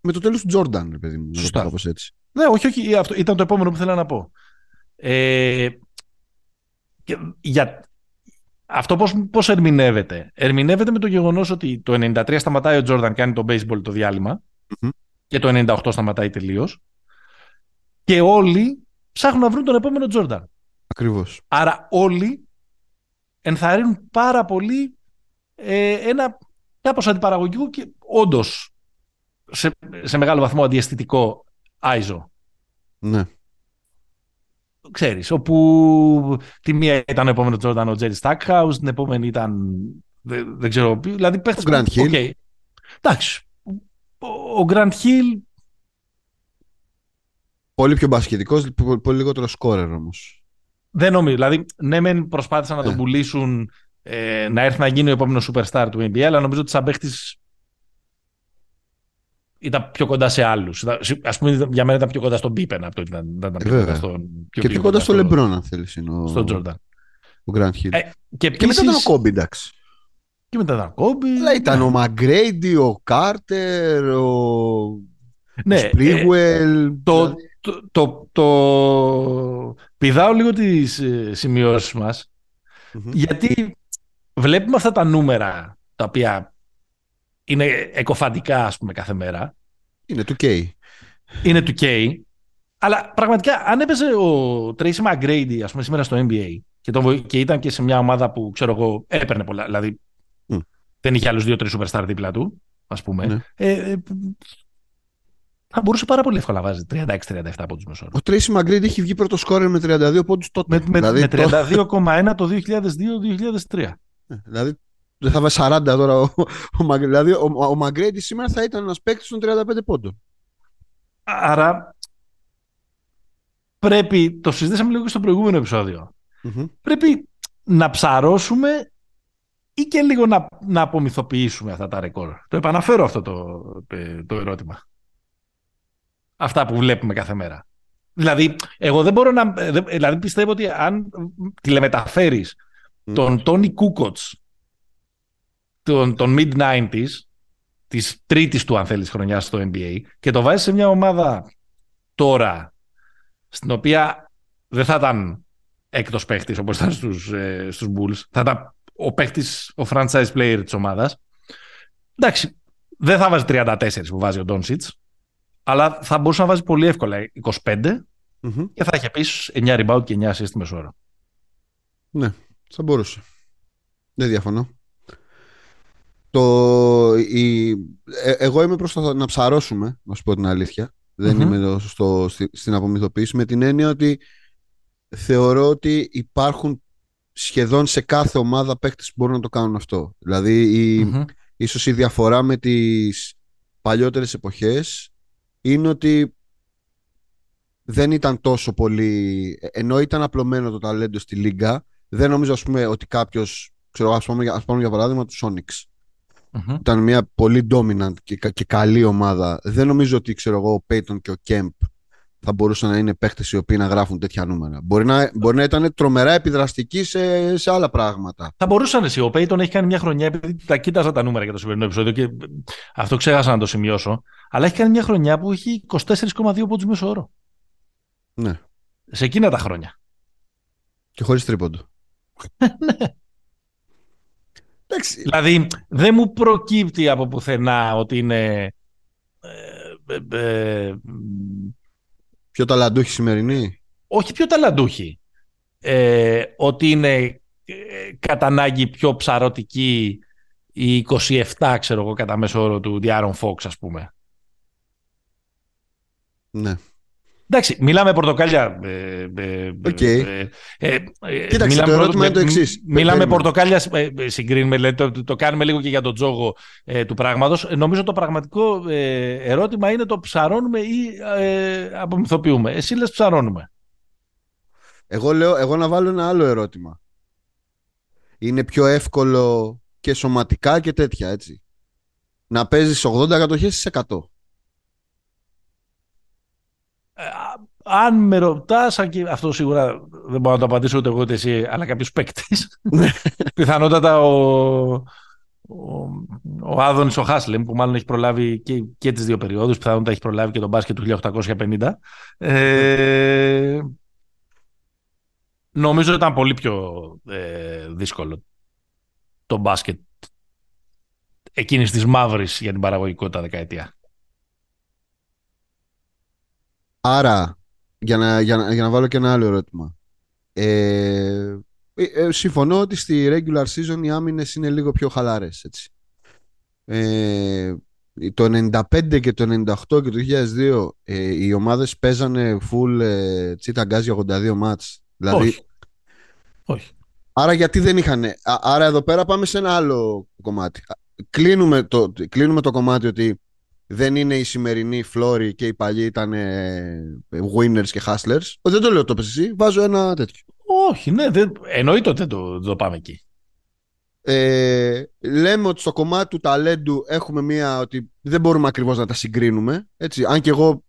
με το τέλος του Τζόρνταν, παιδί μου. Σωστά. έτσι. Ναι, όχι, όχι, αυτό ήταν το επόμενο που ήθελα να πω. Ε, για, αυτό πώς, πώς ερμηνεύεται; Ερμηνεύεται με το γεγονός ότι το 93 σταματάει ο Τζόρνταν, κάνει το baseball το διαλυμα και το 98 σταματάει τελείως. Και όλοι ψάχνουν να βρουν τον επόμενο Τζόρνταν. Ακριβώς. Άρα όλοι ενθαρρύνουν πάρα πολύ ε, ένα κάπως αντιπαραγωγικό και όντως σε, σε μεγάλο βαθμό αντιαισθητικό Άιζο. Ναι ξέρεις, όπου τη μία ήταν ο επόμενος Τζόρνταν ο Τζέρι Στάκχαους, την επόμενη ήταν δεν, δεν ξέρω ποιο, δηλαδή παίχτες... Ο Γκραντ Χίλ. Okay. Εντάξει, ο Γκραντ Χίλ... Πολύ πιο μπασχετικός, πολύ λιγότερο σκόρερ όμως. Δεν νομίζω, δηλαδή ναι μεν προσπάθησαν να τον ναι. πουλήσουν ε, να έρθει να γίνει ο επόμενος superstar του NBA, αλλά νομίζω ότι σαν παίχτης ήταν πιο κοντά σε άλλους. Α πούμε, για μένα ήταν πιο κοντά στον Πίπεν από το ήταν, ήταν πιο κοντά στον. και πιο κοντά στον Λεμπρόν, αν θέλεις. Στον Τζόρνταν. Ο Γκραντ Χιλ. Ε, και, και μετά ήταν ο Κόμπι, εντάξει. Και μετά ήταν ο Κόμπι. Αλλά ήταν ναι. ο Μαγκρέιντι, ο Κάρτερ, ο. Ναι, Σπρίγουελ. Ε, το, δηλαδή... το, το, το, πηδάω λίγο τις ε, σημειώσεις μας. Mm-hmm. Γιατί βλέπουμε αυτά τα νούμερα τα οποία είναι εκοφαντικά, ας πούμε, κάθε μέρα. Είναι του K. Είναι του K. Αλλά πραγματικά, αν έπαιζε ο Tracy McGrady, ας πούμε, σήμερα στο NBA και, τον, και ήταν και σε μια ομάδα που, ξέρω εγώ, έπαιρνε πολλά, δηλαδή mm. δεν είχε άλλους δύο-τρεις superstar δίπλα του, ας πούμε, ναι. ε, ε, θα μπορούσε πάρα πολύ εύκολα να βάζει 36-37 πόντους μεσόρου. Ο Tracy McGrady έχει βγει πρώτο σκόρερ με 32 πόντους τότε. Με, δηλαδή, με 32,1 το 2002-2003. Ε, δηλαδή δεν θα βάζει 40 τώρα. Ο, ο, δηλαδή ο, ο Μαγκρέιντι σήμερα θα ήταν ένας παίκτης των 35 πόντων. Άρα πρέπει, το συζητήσαμε λίγο και στο προηγούμενο πρέπει να ψαρώσουμε ή και λίγο να, να απομυθοποιήσουμε αυτά τα ρεκόρ. Το επαναφέρω αυτό το, το ερώτημα. Αυτά που βλέπουμε κάθε μέρα. Δηλαδή, εγώ δεν μπορώ να... Δηλαδή, πιστεύω ότι αν τηλεμεταφέρεις τον Τόνι Κούκοτς των, των mid-90s, της τρίτης του αν θέλεις χρονιάς στο NBA και το βάζεις σε μια ομάδα τώρα στην οποία δεν θα ήταν έκτος παίχτης όπως ήταν στους, ε, στους Bulls, θα ήταν ο παίχτης, ο franchise player της ομάδας. Εντάξει, δεν θα βάζει 34 που βάζει ο Doncic, αλλά θα μπορούσε να βάζει πολύ εύκολα 25 και θα έχει επίσης 9 rebound και 9 assist μεσόωρο. Ναι, θα μπορούσε. Δεν διαφωνώ. Το, η, ε, εγώ είμαι προς το να ψαρώσουμε, να σου πω την αλήθεια. Δεν είμαι στο, στην απομυθοποίηση με την έννοια ότι θεωρώ ότι υπάρχουν σχεδόν σε κάθε ομάδα παίκτες που μπορούν να το κάνουν αυτό. Δηλαδή η, mm ίσως η διαφορά με τις παλιότερες εποχές είναι ότι δεν ήταν τόσο πολύ ενώ ήταν απλωμένο το ταλέντο στη Λίγκα δεν νομίζω ας πούμε ότι κάποιος ξέρω ας πούμε, ας πούμε για παράδειγμα τους Sonics Mm-hmm. Ήταν μια πολύ dominant και, και, καλή ομάδα. Δεν νομίζω ότι ξέρω εγώ, ο Peyton και ο Kemp θα μπορούσαν να είναι παίχτε οι οποίοι να γράφουν τέτοια νούμερα. Μπορεί να, μπορεί να ήταν τρομερά επιδραστικοί σε, σε άλλα πράγματα. Θα μπορούσαν εσύ. Ο Peyton έχει κάνει μια χρονιά, επειδή τα κοίταζα τα νούμερα για το σημερινό επεισόδιο και αυτό ξέχασα να το σημειώσω. Αλλά έχει κάνει μια χρονιά που έχει 24,2 πόντους μέσω όρο. Ναι. Σε εκείνα τα χρόνια. Και χωρίς τρίποντο. ναι. Εντάξει. Δηλαδή δεν μου προκύπτει από πουθενά ότι είναι... Ε, ε, ε πιο ταλαντούχη σημερινή. Όχι πιο ταλαντούχη. Ε, ότι είναι ε, κατά ανάγκη πιο ψαρωτική η 27 ξέρω εγώ κατά μέσο όρο του Διάρον Φόξ ας πούμε. Ναι. Εντάξει, μιλάμε πορτοκάλια. Okay. Ε, Κοίταξε, το ερώτημα είναι το εξής. Μιλάμε πορτοκάλια, συγκρίνουμε, το, το κάνουμε λίγο και για τον τζόγο του πράγματος. Νομίζω το πραγματικό ερώτημα είναι το ψαρώνουμε ή απομυθοποιούμε. Εσύ λες ψαρώνουμε. Εγώ λέω, εγώ να βάλω ένα άλλο ερώτημα. Είναι πιο εύκολο και σωματικά και τέτοια, έτσι. Να παίζεις 80 κατοχές σε 100. Ε, αν με ρωτάς, αυτό σίγουρα δεν μπορώ να το απαντήσω ούτε εγώ ούτε εσύ, αλλά κάποιος παίκτης. Ναι. Πιθανότατα ο, ο, ο Άδωνης ο Χάσλεμ, που μάλλον έχει προλάβει και, και τις δύο περιόδους, πιθανότατα έχει προλάβει και τον μπάσκετ του 1850. Ε, νομίζω ήταν πολύ πιο ε, δύσκολο το μπάσκετ εκείνης της μαύρης για την παραγωγικότητα δεκαετία. Άρα, για να, για, να, για να βάλω και ένα άλλο ερώτημα. Ε, ε, ε, συμφωνώ ότι στη regular season οι άμυνες είναι λίγο πιο χαλάρες. Έτσι. Ε, το 95 και το 98 και το 2002 ε, οι ομάδες παίζανε full ε, τσίτα γκάζ για 82 μάτς. Δηλαδή, Όχι. Όχι. Άρα γιατί δεν είχαν. Άρα εδώ πέρα πάμε σε ένα άλλο κομμάτι. Κλείνουμε το, κλείνουμε το κομμάτι ότι δεν είναι η σημερινή φλόρη και οι παλιοί ήταν winners και hustlers. Δεν το λέω το πες εσύ, βάζω ένα τέτοιο. Όχι, ναι, δεν, εννοείται ότι δεν το, το πάμε εκεί. Ε, λέμε ότι στο κομμάτι του ταλέντου έχουμε μία ότι δεν μπορούμε ακριβώς να τα συγκρίνουμε. Έτσι, αν και εγώ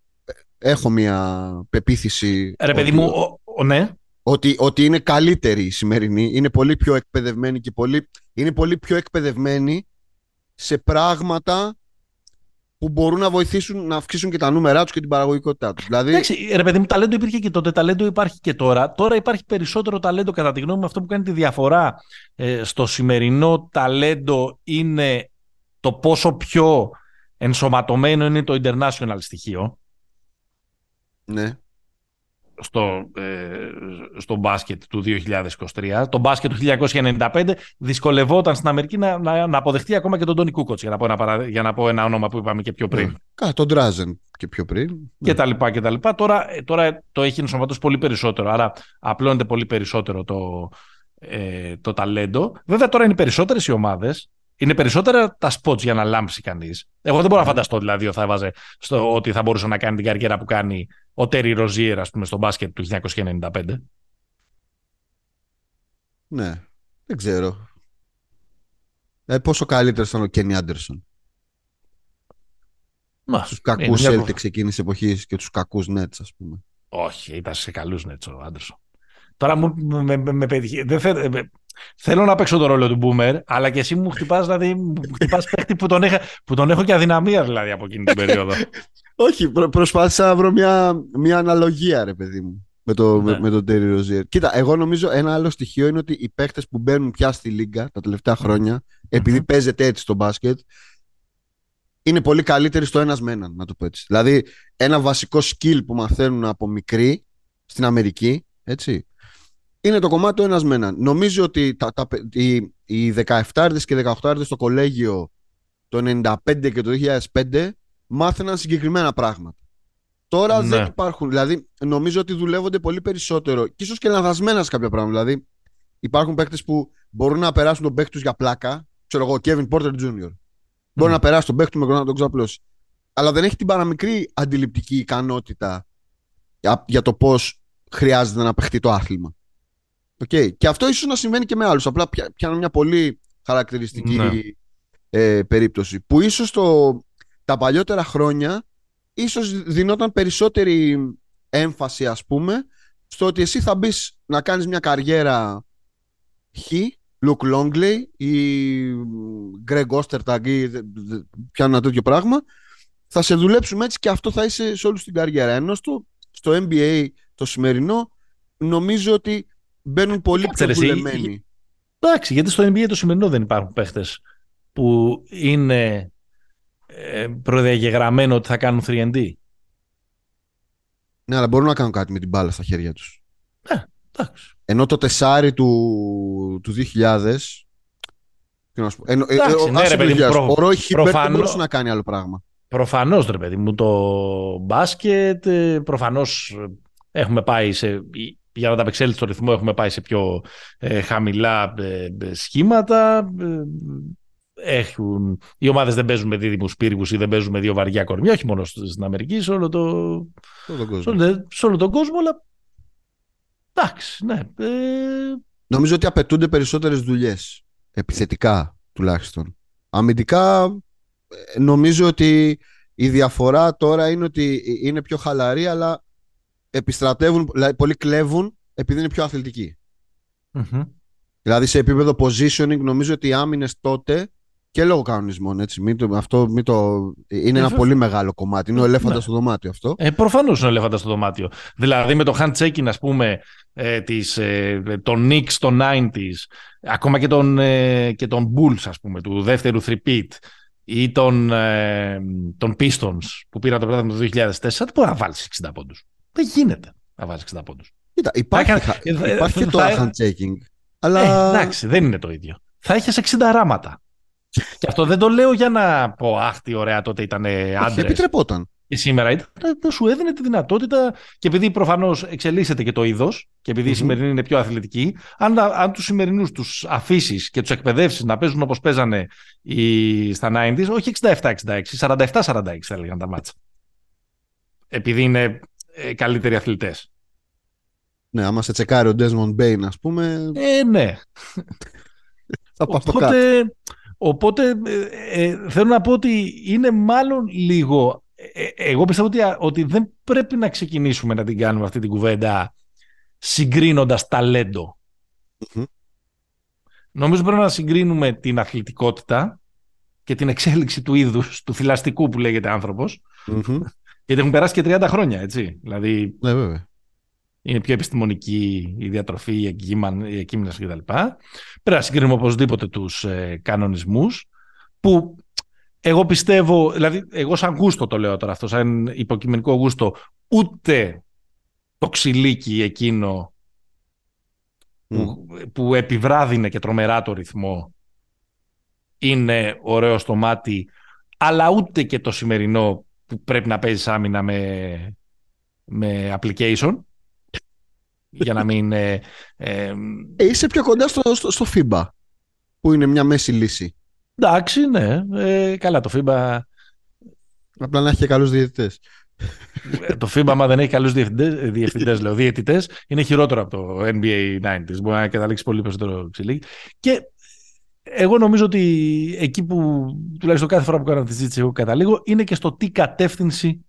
έχω μία πεποίθηση. Ρε παιδί ότι, μου, ο, ο, ναι. ότι, ότι είναι καλύτερη η σημερινή. Είναι πολύ πιο εκπαιδευμένη και πολύ, είναι πολύ πιο εκπαιδευμένη σε πράγματα που μπορούν να βοηθήσουν να αυξήσουν και τα νούμερά τους και την παραγωγικότητά τους. Δηλαδή... Εντάξει, ρε παιδί μου, ταλέντο υπήρχε και τότε, ταλέντο υπάρχει και τώρα. Τώρα υπάρχει περισσότερο ταλέντο, κατά τη γνώμη μου, αυτό που κάνει τη διαφορά ε, στο σημερινό ταλέντο είναι το πόσο πιο ενσωματωμένο είναι το international στοιχείο. Ναι στο, ε, στο μπάσκετ του 2023. Το μπάσκετ του 1995 δυσκολευόταν στην Αμερική να, να, να αποδεχτεί ακόμα και τον Τόνι Κούκοτς, για να πω ένα, για να πω ένα όνομα που είπαμε και πιο πριν. Ναι. Καλά, τον Ντράζεν και πιο πριν. Και ναι. τα λοιπά και τα λοιπά. Τώρα, ε, τώρα το έχει ενσωματώσει πολύ περισσότερο, άρα απλώνεται πολύ περισσότερο το, ε, το ταλέντο. Βέβαια τώρα είναι περισσότερες οι ομάδες είναι περισσότερα τα spots για να λάμψει κανείς. Εγώ δεν μπορώ να ναι. φανταστώ δηλαδή ότι θα, βάζε στο, ότι θα μπορούσε να κάνει την καριέρα που κάνει ο Τέρι Ροζίερ, ας πούμε, στο μπάσκετ του 1995. Ναι, δεν ξέρω. Ε, πόσο καλύτερος ήταν ο Κένι Άντερσον. Στου κακούς Celtics εκείνης τη εποχής και τους κακούς Nets, ας πούμε. Όχι, ήταν σε καλούς Nets ο Άντερσον. Τώρα μου με, με, με, δεν θε, Θέλω να παίξω το ρόλο του Boomer, αλλά και εσύ μου χτυπάς δηλαδή, μου χτυπάς παίχτη που τον, έχα, που τον έχω και αδυναμία δηλαδή από εκείνη την περίοδο. Όχι, προ, προσπάθησα να βρω μια, μια αναλογία, ρε παιδί μου, με, το, ναι. με, με τον Terry Rozier. Κοίτα, εγώ νομίζω ένα άλλο στοιχείο είναι ότι οι παίχτε που μπαίνουν πια στη Λίγκα τα τελευταία χρόνια, επειδή mm-hmm. παίζεται έτσι στο μπάσκετ, είναι πολύ καλύτεροι στο ένας με έναν, να το πω έτσι. Δηλαδή, ένα βασικό skill που μαθαίνουν από μικρή στην Αμερική, έτσι, είναι το κομμάτι του ένας με έναν. Νομίζω ότι τα, τα, οι, οι 17 και 18 στο κολέγιο το 95 και το 2005 μάθαιναν συγκεκριμένα πράγματα. Τώρα ναι. δεν υπάρχουν. Δηλαδή, νομίζω ότι δουλεύονται πολύ περισσότερο και ίσως και λανθασμένα σε κάποια πράγματα. Δηλαδή, υπάρχουν παίκτες που μπορούν να περάσουν τον παίκτη τους για πλάκα. Ξέρω εγώ, Kevin Porter Jr. Μπορεί να περάσει τον παίκτη του με να τον ξαπλώσει. Αλλά δεν έχει την παραμικρή αντιληπτική ικανότητα για, για το πώς χρειάζεται να παιχτεί το άθλημα. Okay. Και αυτό ίσως να συμβαίνει και με άλλους. Απλά πιάνω μια πολύ χαρακτηριστική ναι. ε, περίπτωση. Που ίσως το, τα παλιότερα χρόνια ίσως δινόταν περισσότερη έμφαση ας πούμε στο ότι εσύ θα μπεις να κάνεις μια καριέρα χ, Luke Longley ή Greg Ostertag ή πιάνω ένα τέτοιο πράγμα θα σε δουλέψουμε έτσι και αυτό θα είσαι σε όλους την καριέρα. Ενώ στο, στο NBA το σημερινό νομίζω ότι μπαίνουν πολύ πιο δουλεμένοι. Εντάξει, γιατί στο NBA το σημερινό δεν υπάρχουν παίχτες που είναι ε, προδιαγεγραμμένο ότι θα κάνουν 3D. Ναι, αλλά μπορούν να κάνουν κάτι με την μπάλα στα χέρια τους. Ναι, εντάξει. Ενώ το τεσάρι του, του 2000... Ενώ, ε, εντάξει, ε, ναι, ρε, παιδί, προ, ο Ρόι δεν μπορούσε να κάνει άλλο πράγμα. Προφανώς, ρε παιδί μου, το μπάσκετ, ε, προφανώς έχουμε πάει σε για να τα στο ρυθμό έχουμε πάει σε πιο ε, χαμηλά ε, ε, σχήματα. Έχουν, οι ομάδες δεν παίζουν με δίδυμους πύργους ή δεν παίζουν με δύο βαριά κορμιά, όχι μόνο στην Αμερική, σε όλο, το, τον κόσμο. Σε όλο, τον κόσμο. Αλλά εντάξει, ναι. Νομίζω ότι απαιτούνται περισσότερες δουλειές. Επιθετικά τουλάχιστον. Αμυντικά νομίζω ότι η διαφορά τώρα είναι ότι είναι πιο χαλαρή, αλλά επιστρατεύουν, δηλαδή πολλοί κλέβουν επειδή είναι πιο αθλητικοι Δηλαδή σε επίπεδο positioning νομίζω ότι οι άμυνες τότε και λόγω κανονισμών έτσι. Μην το, αυτό, μην το, είναι ένα ε, πολύ μεγάλο κομμάτι. Είναι ο ελέφαντας ναι. στο δωμάτιο αυτό. Ε, Προφανώς είναι ο ελέφαντας στο δωμάτιο. Δηλαδή με το handshaking, ας πούμε, ε, της, ε, τον Knicks των 90s, ακόμα και τον, ε, και τον Bulls, ας πούμε, του δεύτερου repeat ή τον, ε, τον Pistons που πήραν το πρωτάθλημα το 2004, δεν μπορεί να βάλεις 60 πόντους. Δεν γίνεται να βάζεις 60 πόντους. Κοίτα, υπάρχει, θα, υπάρχει και το θα, handchecking. Αλλά... Ε, εντάξει, δεν είναι το ίδιο. Θα έχεις 60 ράματα. και αυτό δεν το λέω για να πω Αχ, τι ωραία τότε ήταν άντρες. επιτρεπόταν. Και σήμερα ήταν, σου έδινε τη δυνατότητα και επειδή προφανώς εξελίσσεται και το είδος και επειδή mm-hmm. η σημερινή είναι πιο αθλητική, αν, αν τους σημερινούς τους αφήσεις και τους εκπαιδεύσεις να παίζουν όπως παίζανε οι, στα 90s, όχι 67-66, 47-46 θα έλεγαν τα μάτσα. Επειδή είναι ε, καλύτεροι αθλητές. Ναι, άμα σε τσεκάρει ο Desmond Bain, ας πούμε. Ε, ναι. Θα πάω στο κάτω. Οπότε, οπότε ε, ε, θέλω να πω ότι είναι μάλλον λίγο... ε, ε, εγώ πιστεύω ότι, ότι δεν πρέπει να ξεκινήσουμε να την κάνουμε αυτή την κουβέντα συγκρίνοντας ταλέντο. Μμμ. Νομίζω πρέπει να συγκρίνουμε την αθλητικότητα και την εξέλιξη του είδους, του θηλαστικού που λέγεται άνθρωπος, Μμμ. Γιατί έχουν περάσει και 30 χρόνια, έτσι. Δηλαδή, Ναι, βέβαια. είναι πιο επιστημονική η διατροφή, η, εγκύμαν, η εκείμναση κτλ. Πρέπει να συγκρίνουμε οπωσδήποτε τους ε, κανονισμούς που εγώ πιστεύω, δηλαδή εγώ σαν γούστο το λέω τώρα αυτό, σαν υποκειμενικό γούστο, ούτε το ξυλίκι εκείνο που, που επιβράδυνε και τρομερά το ρυθμό είναι ωραίο στο μάτι, αλλά ούτε και το σημερινό που πρέπει να παίζεις άμυνα με, με application για να μην... Ε, ε, Ε, είσαι πιο κοντά στο, στο, στο FIBA, που είναι μια μέση λύση. εντάξει, ναι. Ε, καλά, το FIBA, Απλά να έχει και καλούς διαιτητές. ε, το FIBA άμα δεν έχει καλούς διευθυντές, ε, διευθυντές λέω, διαιτητές, είναι χειρότερο από το NBA 90s. Μπορεί να καταλήξει πολύ περισσότερο ξυλίκι. Και εγώ νομίζω ότι εκεί που τουλάχιστον κάθε φορά που κάνω τη συζήτηση εγώ καταλήγω είναι και στο τι κατεύθυνση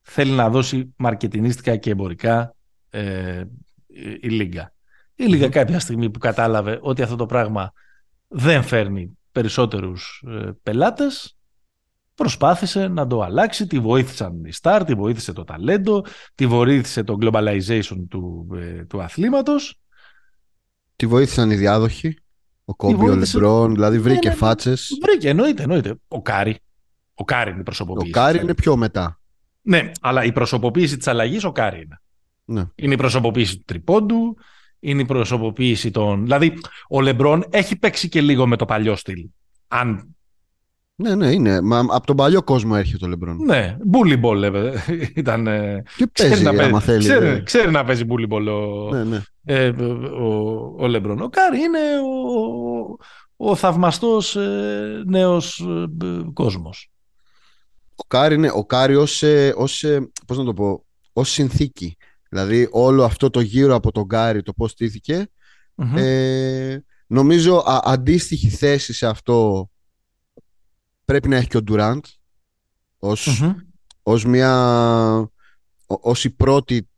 θέλει να δώσει μαρκετινίστικα και εμπορικά ε, η, η Λίγκα. Η Λίγκα κάποια στιγμή που κατάλαβε ότι αυτό το πράγμα δεν φέρνει περισσότερους ε, πελάτες προσπάθησε να το αλλάξει, τη βοήθησαν οι Star, τη βοήθησε το ταλέντο, τη βοήθησε το globalization του, ε, του αθλήματος Τη βοήθησαν οι διάδοχοι. Ο Κόμπι, ο βοήθησε- Λεμπρόν, δηλαδή βρήκε ναι, ναι. φάτσες. Βρήκε, εννοείται, εννοείται. Ο Κάρι. Ο Κάρι είναι η Ο προσωποποίηση. Κάρι της είναι πιο μετά. Ναι, αλλά η προσωποποίηση της αλλαγής ο Κάρι είναι. Ναι. Είναι η προσωποποίηση του τριπόντου, είναι η προσωποποίηση των. Δηλαδή, ο Λεμπρόν έχει παίξει και λίγο με το παλιό στυλ. Αν. Ναι, ναι, είναι. Μα από τον παλιό κόσμο έρχεται ο Λεμπρόν. Ναι, bully ball λέμε. Ήταν. ε, Και ξέρει, παίζει, να άμα παίζει, θέλει. ξέρει, ναι. ξέρει να παίζει bully ball ο, Ναι, ναι. ε, ο, ο Λεμπρόν. Ο Κάρι είναι ο, ο, ο θαυμαστός ε, νέος ε, ε, κόσμος. Ο Κάρι, είναι, ο Κάρι ως, ε, ως, ε, πώς να το πω, ως συνθήκη. Δηλαδή όλο αυτό το γύρο από τον Κάρι, το πώς στήθηκε, Μμμ. ε, νομίζω α, αντίστοιχη θέση σε αυτό πρέπει να έχει και ο Ντουράντ ως, Μμμ. ως μια ω- ως η πρώτη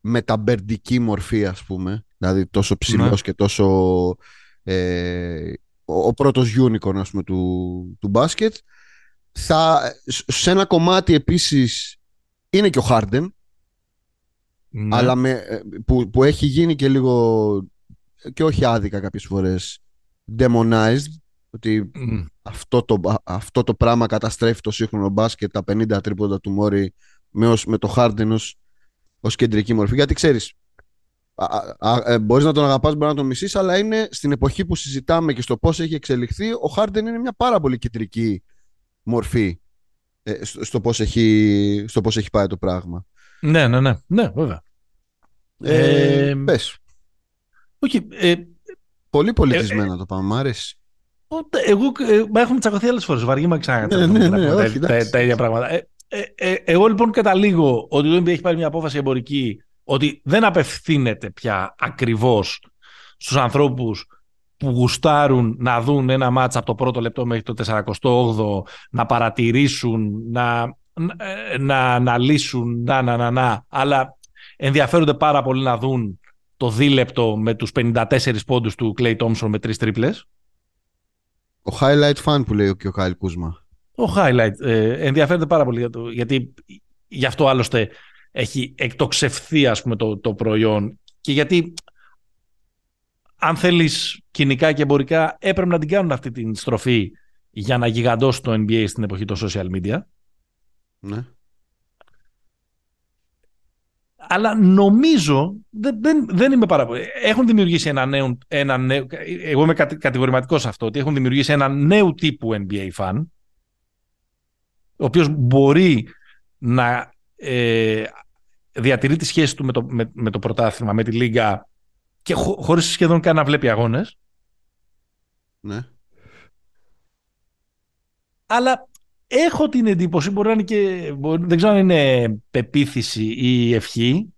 μεταμπερντική μορφή ας πούμε δηλαδή τόσο ψηλός Ναι. και τόσο ε, ο, ο πρώτος unicorn ας πούμε του, του μπάσκετ θα, σ- σε ένα κομμάτι επίσης είναι και ο Harden Ναι. αλλά με, ε, που, που έχει γίνει και λίγο και όχι άδικα κάποιες φορές demonized ότι Μμ. αυτό το, α- αυτό το πράγμα καταστρέφει το σύγχρονο μπάσκετ, τα 50 τρίποντα του Μόρι με, ως- με το Harden ως, ως κεντρική μορφή. Γιατί ξέρεις, α, α, α, ε, μπορείς να τον αγαπάς, μπορείς να τον μισείς, αλλά είναι στην εποχή που συζητάμε και στο πώς έχει εξελιχθεί, ο Harden είναι μια πάρα πολύ κεντρική μορφή ε, στο, στο, πώς έχει, στο πώς έχει πάει το πράγμα. Ναι, ναι, ναι, ναι, βέβαια. Ε, Ε, πες, Όχι, ε, πολύ πολιτισμένα το πάμε, μ' αρέσει. Ούτε, εγώ ε, μα έχουμε τσακωθεί άλλες φορές. Βαριέμαι ξανά Ναι, ναι, ναι, τα, όχι, τα, εντάξει. τα ίδια πράγματα. Ε, ε, ε, εγώ λοιπόν καταλήγω ότι το NBA έχει πάρει μια απόφαση εμπορική ότι δεν απευθύνεται πια ακριβώς στους ανθρώπους που γουστάρουν να δουν ένα μάτσα από το πρώτο λεπτό μέχρι το 48ο, να παρατηρήσουν, να, να, να αναλύσουν, να, να, να, να, αλλά ενδιαφέρονται πάρα πολύ να δουν το δίλεπτο με τους 54 πόντους του Clay Thompson με τρεις τρίπλες. Ο highlight fan που λέει και ο Κάιλ Κούσμα. Ο highlight ε, ενδιαφέρεται πάρα πολύ για το, γιατί γι' αυτό άλλωστε έχει εκτοξευθεί ας πούμε το, το προϊόν και γιατί αν θέλεις κοινικά και εμπορικά έπρεπε να την κάνουν αυτή την στροφή για να γιγαντώσει το NBA στην εποχή των social media. Ναι. Αλλά νομίζω, δεν, δεν, δεν είμαι πάρα πολύ. Έχουν δημιουργήσει ένα νέο, ένα νέο. Εγώ είμαι κατη- κατηγορηματικός σε αυτό, ότι έχουν δημιουργήσει ένα νέο τύπου NBA fan, ο οποίος μπορεί να ε, διατηρεί τη σχέση του με το, με, με το πρωτάθλημα, με τη Λίγκα και χω, χωρίς σχεδόν καν να βλέπει αγώνες. ναι. Αλλά έχω την εντύπωση, μπορεί να είναι και, μπορεί- δεν ξέρω αν είναι πεποίθηση ή ευχή,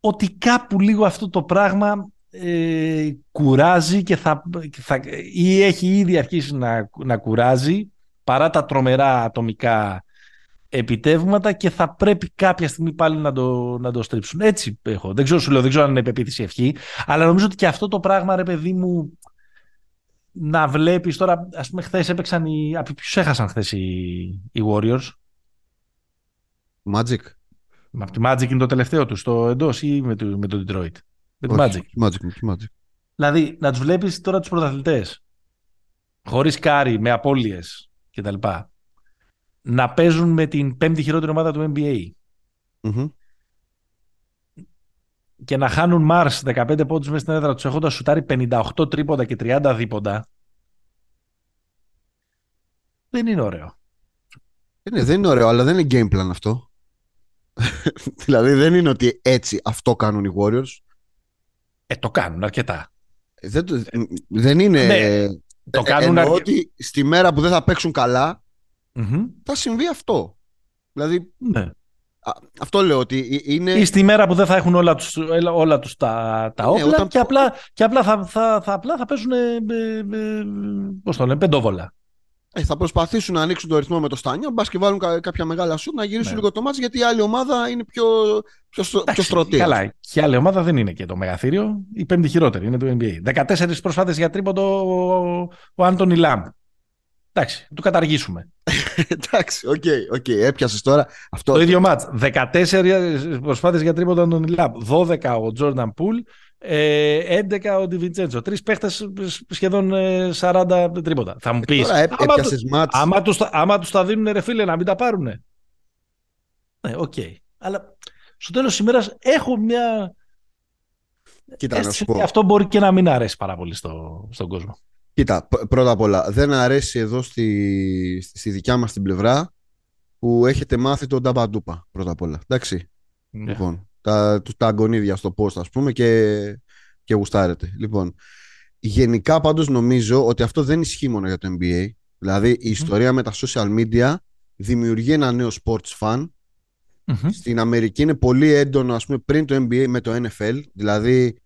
ότι κάπου λίγο αυτό το πράγμα ε, κουράζει και θα, θα, ή έχει ήδη αρχίσει να, να κουράζει παρά τα τρομερά ατομικά επιτεύγματα και θα πρέπει κάποια στιγμή πάλι να το, να το στρίψουν. Έτσι έχω. Δεν ξέρω, σου λέω, δεν ξέρω αν είναι επεπίθηση ευχή, αλλά νομίζω ότι και αυτό το πράγμα, ρε παιδί μου, να βλέπεις τώρα, ας πούμε, χθες έπαιξαν οι. Από ποιους έχασαν χθες οι, οι Warriors; Magic. Με από τη Magic είναι το τελευταίο τους, στο εντός ή με το, με το Detroit; Με τη Magic. Magic, με τη Magic. Δηλαδή, να τους βλέπεις τώρα τους πρωταθλητές. Χωρίς κάρι, με απώλειες κτλ. Να παίζουν με την πέμπτη χειρότερη ομάδα του NBA. mm Και να χάνουν Mars 15 πόντους μέσα στην έδρα τους έχοντας σουτάρει 58 τρίποντα και 30 δίποντα. Δεν είναι ωραίο. Είναι, δεν είναι ωραίο, αλλά δεν είναι game plan αυτό. δηλαδή δεν είναι ότι έτσι αυτό κάνουν οι Warriors. Ε, το κάνουν αρκετά. Ε, δεν, το- δεν είναι. Ναι, το Ε, κάνουν εννοώ αρκε- ότι στη μέρα που δεν θα παίξουν καλά Μμμ. θα συμβεί αυτό. Δηλαδή Ναι. Α, αυτό λέω ότι ε- είναι. Ή στη μέρα που δεν θα έχουν όλα τους, έλα- όλα τους τα, τα Ναι, όπλα όταν- και, απλά, και απλά θα, θα, θα, απλά θα παίζουν ε, ε, ε, πώς το λένε, πεντόβολα. Ε, θα προσπαθήσουν να ανοίξουν το ρυθμό με το Στάνια. Μπας και βάλουν κα- κάποια μεγάλα σουτ να γυρίσουν Ναι. λίγο το μάτς γιατί η άλλη ομάδα είναι πιο, πιο, στρο, πιο Εντάξει, στρωτή. Καλά, και η άλλη ομάδα δεν είναι και το μεγαθύριο. Η πέμπτη χειρότερη είναι του NBA. 14 προσπάθειες για τρίποντο ο, ο Άντωνι Λάμπ. Εντάξει, του καταργήσουμε. Εντάξει, οκ, οκ, έπιασες τώρα. Αυτό, Το ίδιο μάτς. 14 προσπάθειες για τρίποντο ο Άντωνι Λάμπ. 12 ο Τζόρνταν Πούλ. Ε, 11 ο Ντιβιντζέντσο. Τρεις παίχτες σχεδόν ε, 40 τρίποντα. Θα μου πεις. τώρα έ- έπιασες μάτς. Άμα τους, τα- άμα τους τα δίνουν ρε φίλε να μην τα πάρουνε. Ναι, οκ. Αλλά στο τέλος της ημέρας έχω μια Κοίτα, να αίσθηση σου ότι πω. αυτό μπορεί και να μην αρέσει πάρα πολύ στο, στον κόσμο. Κοίτα, π- πρώτα απ' όλα, δεν αρέσει εδώ στη, στη δικιά μας την πλευρά που έχετε μάθει τον ταμπαντούπα, πρώτα απ' όλα. Εντάξει, Ναι. λοιπόν, τα, τους- τα αγκωνίδια στο post, ας πούμε, και, και γουστάρετε. Λοιπόν, γενικά πάντως νομίζω ότι αυτό δεν ισχύει μόνο για το NBA. Δηλαδή, η ιστορία με τα social media δημιουργεί ένα νέο sports fan. Μμμ. Στην Αμερική είναι πολύ έντονο, ας πούμε, πριν το NBA με το NFL. Δηλαδή,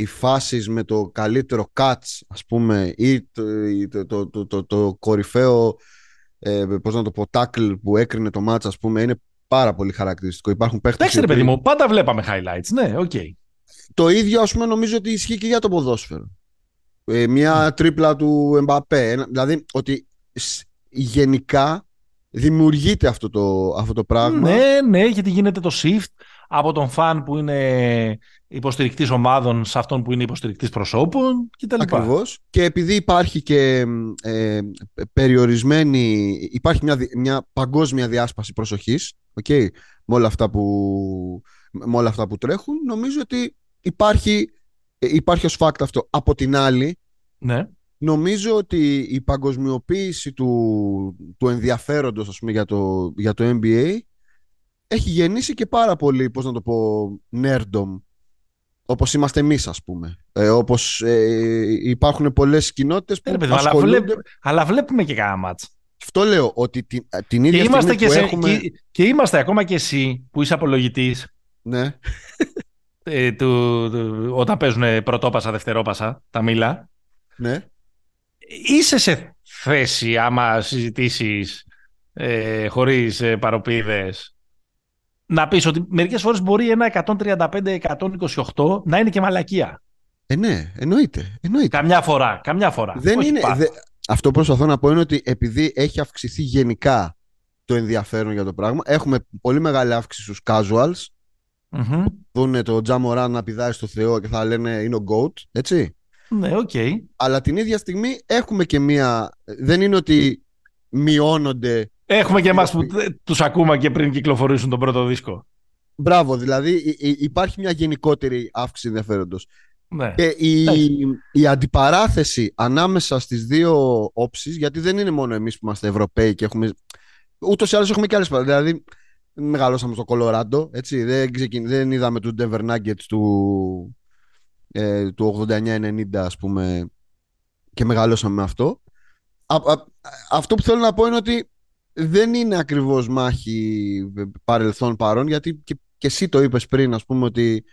οι φάσεις με το καλύτερο catch, ας πούμε, ή το, ή το, το, το, το, το κορυφαίο, ε, πώς να το πω, tackle που έκρινε το match, ας πούμε, είναι πάρα πολύ χαρακτηριστικό. Υπάρχουν παίχτες... Εντάξει, οι ρε παιδί οποίοι- μου, πάντα βλέπαμε highlights. Ναι, οκ. Το ίδιο, ας πούμε, νομίζω ότι ισχύει και για το ποδόσφαιρο. Ε, μια τρίπλα του Εμπαπέ. Ένα- Δηλαδή, ότι σ- γενικά δημιουργείται αυτό το, αυτό το πράγμα. Ναι, ναι, γιατί γίνεται το shift από τον φαν που είναι υποστηρικτής ομάδων σε αυτόν που είναι υποστηρικτής προσώπων κτλ. Ακριβώς. Και επειδή υπάρχει και ε, περιορισμένη, υπάρχει μια, δι- μια παγκόσμια διάσπαση προσοχής, okay, με, όλα αυτά που, με όλα αυτά που τρέχουν, νομίζω ότι υπάρχει, ε, υπάρχει ως fact αυτό. Από την άλλη, Ναι. νομίζω ότι η παγκοσμιοποίηση του, του ενδιαφέροντος ας πούμε, για, το, για το NBA έχει γεννήσει και πάρα πολύ, πώς να το πω, nerddom όπως είμαστε εμείς ας πούμε. Ε, όπως ε, υπάρχουν πολλές κοινότητες Ε, που ρε παιδί μου, αλλά, ασχολούνται... βλέπ- αλλά βλέπουμε και κάνα μάτς. Αυτό λέω, ότι την, την Και ίδια είμαστε, στιγμή και, που σε- έχουμε... και, και είμαστε ακόμα και εσύ που είσαι απολογητής Ναι, ε, του, του- όταν παίζουν πρωτόπασα, δευτερόπασα τα μήλα. ναι. Είσαι σε θέση άμα συζητήσεις ε, χωρίς ε, παροπίδες να πεις ότι μερικές φορές μπορεί ένα 135-128 να είναι και μαλακία. Ε, ναι, εννοείται. εννοείται. Καμιά φορά, καμιά φορά. Δεν Όχι είναι, πάντα. δε- αυτό που προσπαθώ να πω είναι ότι επειδή έχει αυξηθεί γενικά το ενδιαφέρον για το πράγμα, έχουμε πολύ μεγάλη αύξηση στους casuals, Μμμ. δούνε τον Τζα Μοράντ να πηδάει στο Θεό και θα λένε είναι ο GOAT, έτσι. Ναι, οκ. Αλλά την ίδια στιγμή έχουμε και μία. Δεν είναι ότι μειώνονται. Έχουμε και εμάς που τε- τους ακούμε και πριν κυκλοφορήσουν τον πρώτο δίσκο. Μπράβο, δηλαδή υ- υ- υπάρχει μια γενικότερη αύξηση ενδιαφέροντος. Ναι. Και η, Εντάξει. η αντιπαράθεση ανάμεσα στις δύο όψεις, γιατί δεν είναι μόνο εμείς που είμαστε Ευρωπαίοι και έχουμε. Ούτως ή άλλως έχουμε και άλλες παρά. Δηλαδή, μεγαλώσαμε στο Κολοράντο, έτσι. Δεν, ξεκιν... δεν είδαμε τους Denver Nuggets του, ε, του 89-90, ας πούμε, και μεγαλώσαμε με αυτό. Α, α- αυτό που θέλω να πω είναι ότι δεν είναι ακριβώς μάχη παρελθόν παρόν, γιατί και, και εσύ το είπες πριν, ας πούμε, ότι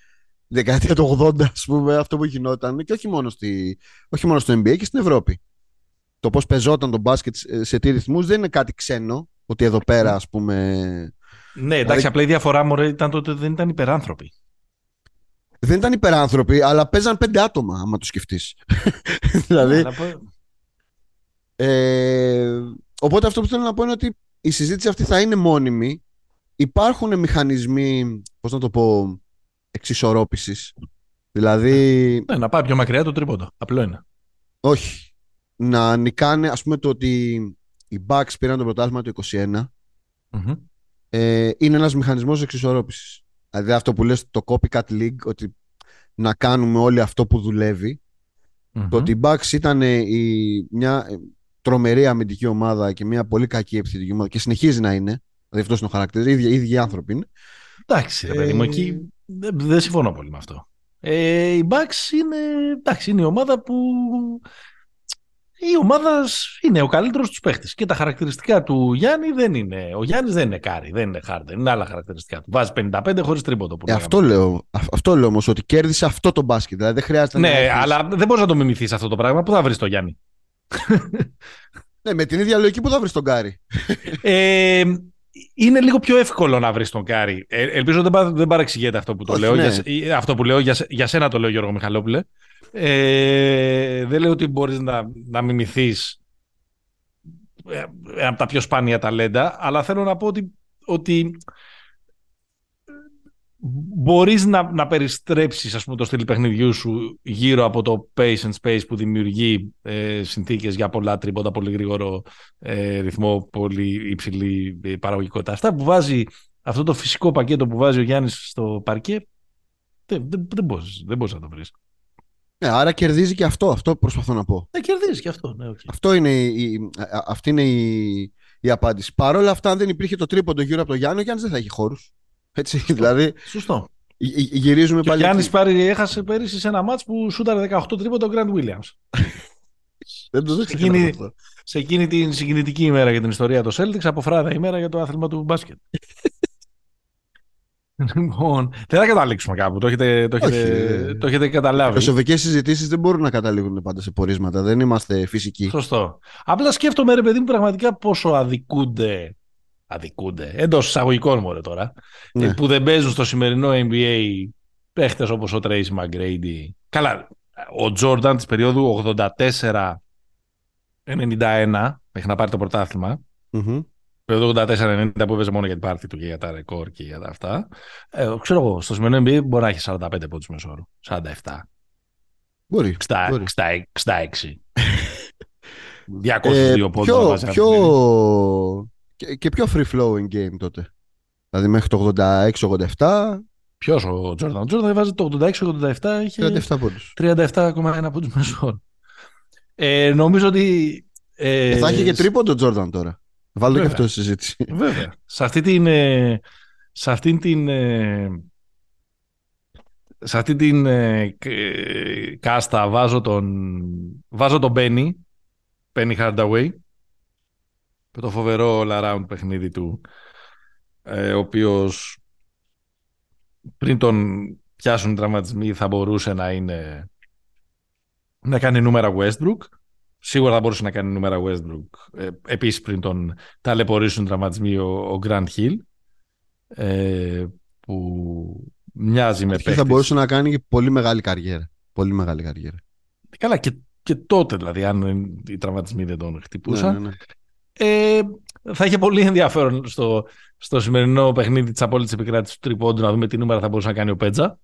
δεκαετία του 80, ας πούμε, αυτό που γινόταν και όχι μόνο, στη, όχι μόνο στο NBA και στην Ευρώπη. Το πώς παιζόταν το μπάσκετ σε τι ρυθμούς δεν είναι κάτι ξένο, ότι εδώ πέρα, ας πούμε... Ναι, εντάξει, δηλαδή... απλά η διαφορά μου ήταν το ότι δεν ήταν υπεράνθρωποι. Δεν ήταν υπεράνθρωποι, αλλά παίζαν πέντε άτομα, άμα το σκεφτείς. δηλαδή... Ε, οπότε αυτό που θέλω να πω είναι ότι η συζήτηση αυτή θα είναι μόνιμη. Υπάρχουν μηχανισμοί, πώς να το πω, εξισορρόπησης. Δηλαδή... Ναι, να πάει πιο μακριά το τρίποντο. Απλό είναι. Όχι. Να νικάνε, ας πούμε το ότι οι Bucks πήραν το πρωτάθλημα το 21 ε, είναι ένας μηχανισμός εξισορρόπησης. Δηλαδή αυτό που λες το copycat league, ότι να κάνουμε όλοι αυτό που δουλεύει. Το ότι οι Bucks ήταν η, μια τρομερή αμυντική ομάδα και μια πολύ κακή επιθετική ομάδα και συνεχίζει να είναι. Δηλαδή αυτός είναι ο χαρακτήρας. Οι ίδιοι, ίδιοι άνθρωποι είναι. Εντάξει, ρε παιδί μου, εκεί ε, δεν, δεν συμφωνώ πολύ με αυτό. Ε, η Bucks είναι, εντάξει, είναι η ομάδα που η ομάδα είναι ο καλύτερος τους παίχτης. Και τα χαρακτηριστικά του Γιάννη δεν είναι. Ο Γιάννης δεν είναι Κάρι, δεν είναι Χάρντεν. Είναι άλλα χαρακτηριστικά του. Βάζεις 55 χωρίς τρίποντο. Ε, αυτό λέω, αυτό λέω όμως, ότι κέρδισε αυτό το μπάσκετ. Δηλαδή δεν χρειάζεται ναι, να. αλλά δεν μπορείς να το μιμηθείς αυτό το πράγμα. Πού θα βρεις το Γιάννη; Ναι, με την ίδια λογική που θα βρεις τον Κάρι. ε, είναι λίγο πιο εύκολο να βρεις τον Κάρι. Ε, ελπίζω δεν, δεν παρεξηγείται αυτό που το λέω. Ναι. Για, αυτό που λέω για, για σένα το λέω, Γιώργο Μιχαλόπουλε. Ε, δεν λέω ότι μπορείς να, να μιμηθείς ε, από τα πιο σπάνια ταλέντα, αλλά θέλω να πω ότι, ότι μπορείς να, να περιστρέψεις ας πούμε, το στυλ παιχνιδιού σου γύρω από το pace and space που δημιουργεί ε, συνθήκες για πολλά τρίποντα, πολύ γρήγορο ε, ρυθμό, πολύ υψηλή ε, παραγωγικότητα. Αυτά που βάζει αυτό το φυσικό πακέτο που βάζει ο Γιάννης στο παρκέ δεν, δεν, δεν, μπορείς, δεν μπορείς να το βρεις. Ναι, άρα κερδίζει και αυτό, αυτό προσπαθώ να πω. Ναι, κερδίζει και αυτό. Ναι, okay. αυτό είναι η, αυτή είναι η, η απάντηση. Παρ' όλα αυτά, αν δεν υπήρχε το τρίποντο γύρω από τον Γιάννη, ο Γιάννης δεν θα έχει χώρους. Έτσι, Σωστό. δηλαδή. Σωστό. Γυρίζουμε και πάλι. Ο Γιάννη πάρει, έχασε πέρυσι σε ένα μάτς που σούταρε 18 τρίποντο ο Γκραντ Williams. δεν το σε, εκείνη, σε εκείνη την συγκινητική ημέρα για την ιστορία του Celtics, από φράδα ημέρα για το άθλημα του μπάσκετ. Λοιπόν, δεν θα καταλήξουμε κάπου. Το έχετε, το έχετε, το έχετε καταλάβει. Οι φιλοσοφικέ συζητήσεις δεν μπορούν να καταλήγουν πάντα σε πορίσματα. Δεν είμαστε φυσικοί. Σωστό. Απλά σκέφτομαι, ρε παιδί μου, πραγματικά πόσο αδικούνται. Αδικούνται. Εντός εισαγωγικών μου τώρα. Ναι. Που δεν παίζουν στο σημερινό NBA παίχτες όπως ο Tracy McGrady. Καλά. Ο Τζόρνταν της περίοδου 84-91 μέχρι να πάρει το πρωτάθλημα. Mm-hmm το 84-90 που έπαιζε μόνο για την πάρτι του και για τα ρεκόρ και για τα αυτά. Ε, ξέρω εγώ, στο σημερινό NBA μπορεί να έχει 45 πόντους μέσω όρο. 47. Μπορεί. 60, μπορεί. 66. 202 ε, πόντους. Πιο, πιο... Και, και πιο free flowing game τότε. Δηλαδή μέχρι το 86-87. Ποιος ο Τζόρνταν. Ο Τζόρνταν βάζει το 86-87. Είχε 37 πόντους. 37,1 πόντους μέσω όρο. Ε, νομίζω ότι. Ε, θα έχει και τρίποντο Τζόρνταν τώρα. Βάλτε και αυτό στη συζήτηση. Βέβαια. Σε αυτή την. Ε, σε αυτή την. Ε, σε αυτή την ε, κάστα βάζω τον, βάζω τον Benny, Benny Hardaway, με το φοβερό all-around παιχνίδι του, ο οποίος πριν τον πιάσουν τραυματισμοί θα μπορούσε να είναι να κάνει νούμερα Westbrook Σίγουρα θα μπορούσε να κάνει νούμερα Westbrook. Ε, Επίσης πριν τον ταλαιπωρήσουν τραυματισμοί ο, ο Grant Hill. Ε, που μοιάζει με παίχτης. θα μπορούσε να κάνει και πολύ μεγάλη καριέρα. Πολύ μεγάλη καριέρα. Καλά και, και τότε δηλαδή αν οι τραυματισμοί δεν τον χτυπούσαν. Ναι, ναι, ναι. Ε, θα είχε πολύ ενδιαφέρον στο, στο σημερινό παιχνίδι της απόλυτης επικράτησης του τρίποντου να δούμε τι νούμερα θα μπορούσε να κάνει ο Πέτζα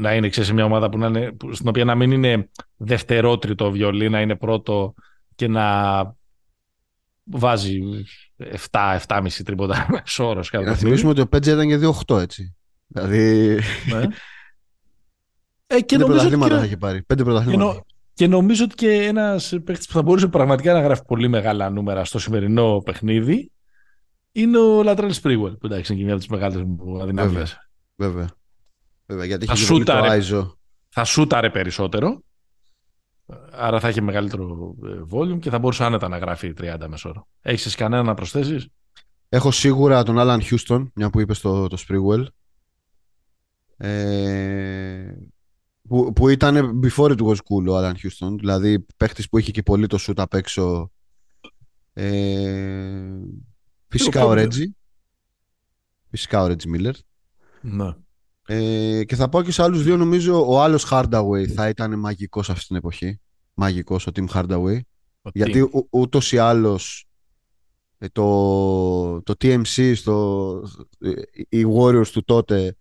να είναι ξέρεις, μια ομάδα που να είναι, στην οποία να μην είναι δευτερότριτο βιολί, να είναι πρώτο και να βάζει 7-7,5 τρίποτα όρος. Να θυμίσουμε ότι ο Πέτζα ήταν και 2-8 έτσι. Δηλαδή... Ναι. Ε, και πέντε πρωταθλήματα θα έχει πάρει. Πέντε πρωταθλήματα. Και, και νομίζω ότι και ένας παίχτη που θα μπορούσε πραγματικά να γράφει πολύ μεγάλα νούμερα στο σημερινό παιχνίδι είναι ο Λατρέλ Σπρίγουελ, που εντάξει είναι και μια από τις μεγάλες μου αδυναμίες. Βέβαια. Βέβαια. Βέβαια, γιατί θα, σούταρε, θα σούταρε περισσότερο. Άρα θα έχει μεγαλύτερο ε, volume και θα μπορούσε άνετα να γράφει 30 μεσόρο. Έχεις κανένα να προσθέσεις; Έχω σίγουρα τον Άλαν Χιούστον, μια που είπες το, το Sprewell. Ε, που, που ήταν before it was cool ο Άλαν Houston. Δηλαδή παίχτης που είχε και πολύ το shoot απ' έξω. Ε, φυσικά ο Ρέτζι. Φυσικά ο Ρέτζι Μίλλερ. Ναι. Ε, και θα πάω και σε άλλους δύο. Νομίζω ο άλλος Hardaway θα ήταν μαγικός αυτή την εποχή. Μαγικός ο Tim Hardaway. Ο Γιατί Tim. ού- ούτως ή άλλως ε, το, το TMC, στο, ε, οι Warriors του τότε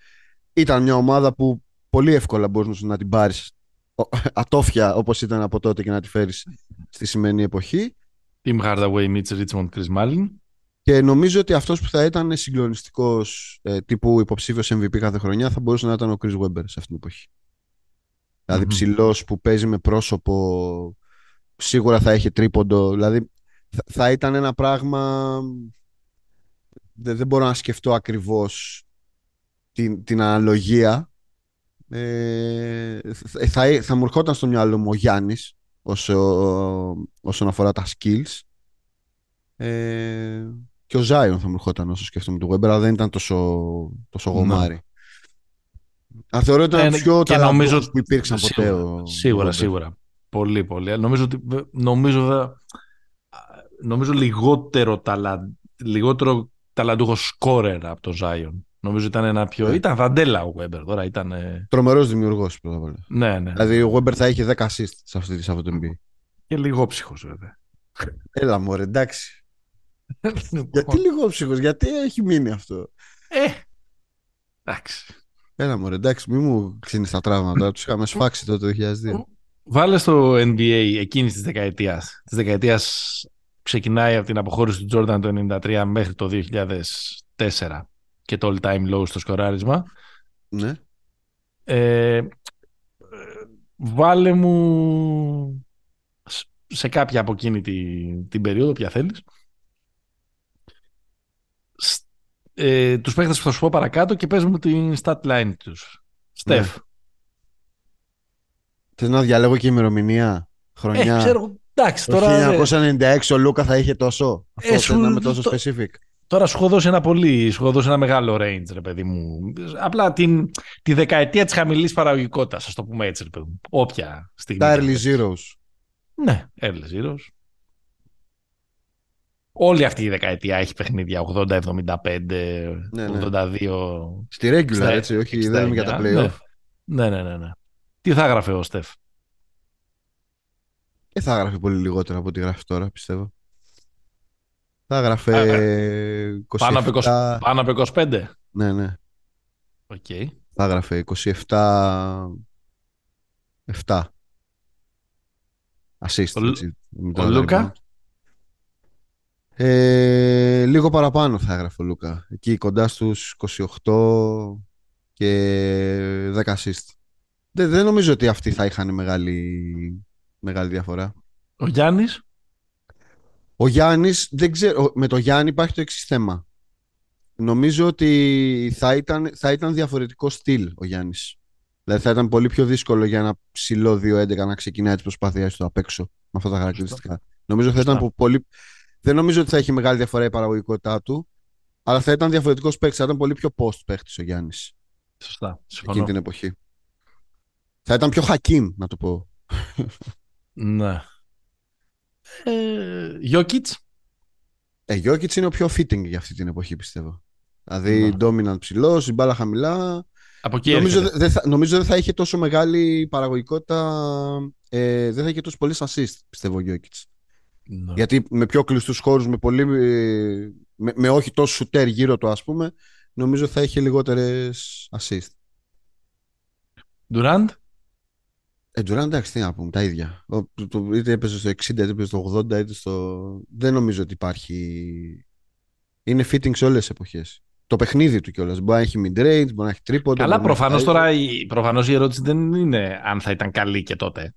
ήταν μια ομάδα που πολύ εύκολα μπορούσε να την πάρεις ο- ατόφια όπως ήταν από τότε και να τη φέρεις στη σημερινή εποχή Tim Hardaway, Mitch Richmond, Chris Mullin. και νομίζω ότι αυτός που θα ήταν συγκλονιστικός ε, τύπου υποψήφιος MVP κάθε χρονιά θα μπορούσε να ήταν ο Chris Webber σε αυτήν την εποχή. Δηλαδή Μμμ. ψηλός που παίζει με πρόσωπο σίγουρα θα έχει τρίποντο δηλαδή θα, θα ήταν ένα πράγμα δεν, δεν μπορώ να σκεφτώ ακριβώς την, την αναλογία ε, θα, θα, θα μου ερχόταν στο μυαλό μου ο Γιάννης όσο, όσον αφορά τα skills ε, και ο Ζάιον θα μου ερχόταν όσο σκέφτομαι του Weber αλλά δεν ήταν τόσο, τόσο Ναι. γομάρι Αν θεωρώ ότι ήταν Ε, ο πιο και ταλαντούχος νομίζω- που υπήρξαν ποτέ Σίγουρα, ο σίγουρα, Weber. σίγουρα. Πολύ, πολύ. Νομίζω, ότι, νομίζω, δε- νομίζω λιγότερο, ταλα, λιγότερο ταλαντούχος σκόρερ από τον Ζάιον. Νομίζω ήταν ένα πιο... Ναι. Ήταν δαντέλα ο Weber τώρα. Ήταν, ε, Τρομερός δημιουργός πρώτα απ' όλα. ναι, ναι. Δηλαδή ο Weber θα είχε 10 assist σε αυτή, σε αυτό το NBA. Και λίγο ψυχος βέβαια. Έλα μωρέ, εντάξει. Γιατί λίγο ψυχος, γιατί έχει μείνει αυτό; Ε, εντάξει. Έλα μωρέ, εντάξει, μη μου ξύνεις τα τραύματα. Τους είχαμε σφάξει τότε το 2002. Βάλε στο NBA εκείνης της δεκαετίας. Της δεκαετίας ξεκινάει από την αποχώρηση του Jordan το 1993 μέχρι το 2004 και το all time low στο σκοράρισμα. Ναι. Ε, ε, βάλε μου σ- σε κάποια από εκείνη τη- την περίοδο, ποια θέλεις. Σ- Ε, τους παίχτες που θα σου πω παρακάτω και πες μου την stat line τους. Στεφ. Θες να διαλέγω και ημερομηνία, χρονιά; Ε, ξέρω, εντάξει, Το τώρα, 1996 ο Λούκα θα είχε τόσο; Αυτό Ε, θες σου- να είμαι τόσο το- specific. Τώρα σου έχω δώσει ένα πολύ, σου έχω δώσει ένα μεγάλο range, ρε παιδί μου. Απλά την, τη δεκαετία της χαμηλής παραγωγικότητας, ας το πούμε έτσι, ρε παιδί μου. Όποια στιγμή. Τα και early αν zeros. Ναι, early zeros. Όλη αυτή η δεκαετία έχει παιχνίδια 80-75, Ναι, ναι. 82. Στη regular, 69, έτσι, όχι, δεν είναι για τα 69, playoff. Ναι, ναι, ναι, ναι. Τι θα έγραφε ο Στεφ; Δεν θα έγραφε πολύ λιγότερο από ό,τι γράφει τώρα, πιστεύω. Θα έγραφε Α, 27... Πάνω από, 20, πάνω από 25. Ναι, ναι. Οκ. Θα έγραφε 27... 7. Assist. Ο Λου- έτσι, με Ο τα Λούκα; rebound. Ε, λίγο παραπάνω θα έγραφε ο Λούκα. Εκεί κοντά στους 28 και 10 assist. Δεν, δεν νομίζω ότι αυτοί θα είχαν μεγάλη, μεγάλη διαφορά. Ο Γιάννης; Ο Γιάννης, δεν ξέρω, με το Γιάννη υπάρχει το εξής θέμα. Νομίζω ότι θα ήταν, θα ήταν διαφορετικό στυλ ο Γιάννης. Δηλαδή θα ήταν πολύ πιο δύσκολο για ένα ψηλό 2-11 να ξεκινάει τις προσπάθειές του απ' έξω με αυτά τα χαρακτηριστικά. Νομίζω θα ήταν Σωστά. που πολύ... Δεν νομίζω ότι θα έχει μεγάλη διαφορά η παραγωγικότητά του, αλλά θα ήταν διαφορετικός παίκτης, θα ήταν πολύ πιο post παίκτης ο Γιάννης Σωστά. εκείνη Συμφωνώ. την εποχή. Θα ήταν πιο Χακίμ, να το πω. Ναι. Ε, Γιώκητς. Ε, Γιώκητς είναι ο πιο fitting για αυτή την εποχή, πιστεύω. Δηλαδή, Ναι. dominant ψηλός, η μπάλα χαμηλά. Από εκεί Νομίζω έρχεται. δεν θα, νομίζω δεν θα είχε τόσο μεγάλη παραγωγικότητα, ε, δεν θα είχε τόσο πολλές assist, πιστεύω ο Γιώκητς. Ναι. Γιατί με πιο κλειστούς χώρους, με, πολύ, ε, με, με όχι τόσο σουτέρ γύρω του, ας πούμε, νομίζω θα είχε λιγότερες assist. Durant; Ε, Durant, εντάξει, τι να πούμε, τα ίδια. Ο, το, το- είτε έπαιζε στο 60, είτε έπαιζε στο 80, είτε στο. Δεν νομίζω ότι υπάρχει. Είναι fitting σε όλες τις εποχές. Το παιχνίδι του κιόλας. Μπορεί να έχει mid-range, μπορεί να έχει τρίποντο. Αλλά μπορεί να έχει προφανώς τα τώρα η, προφανώς η ερώτηση δεν είναι αν θα ήταν καλή και τότε.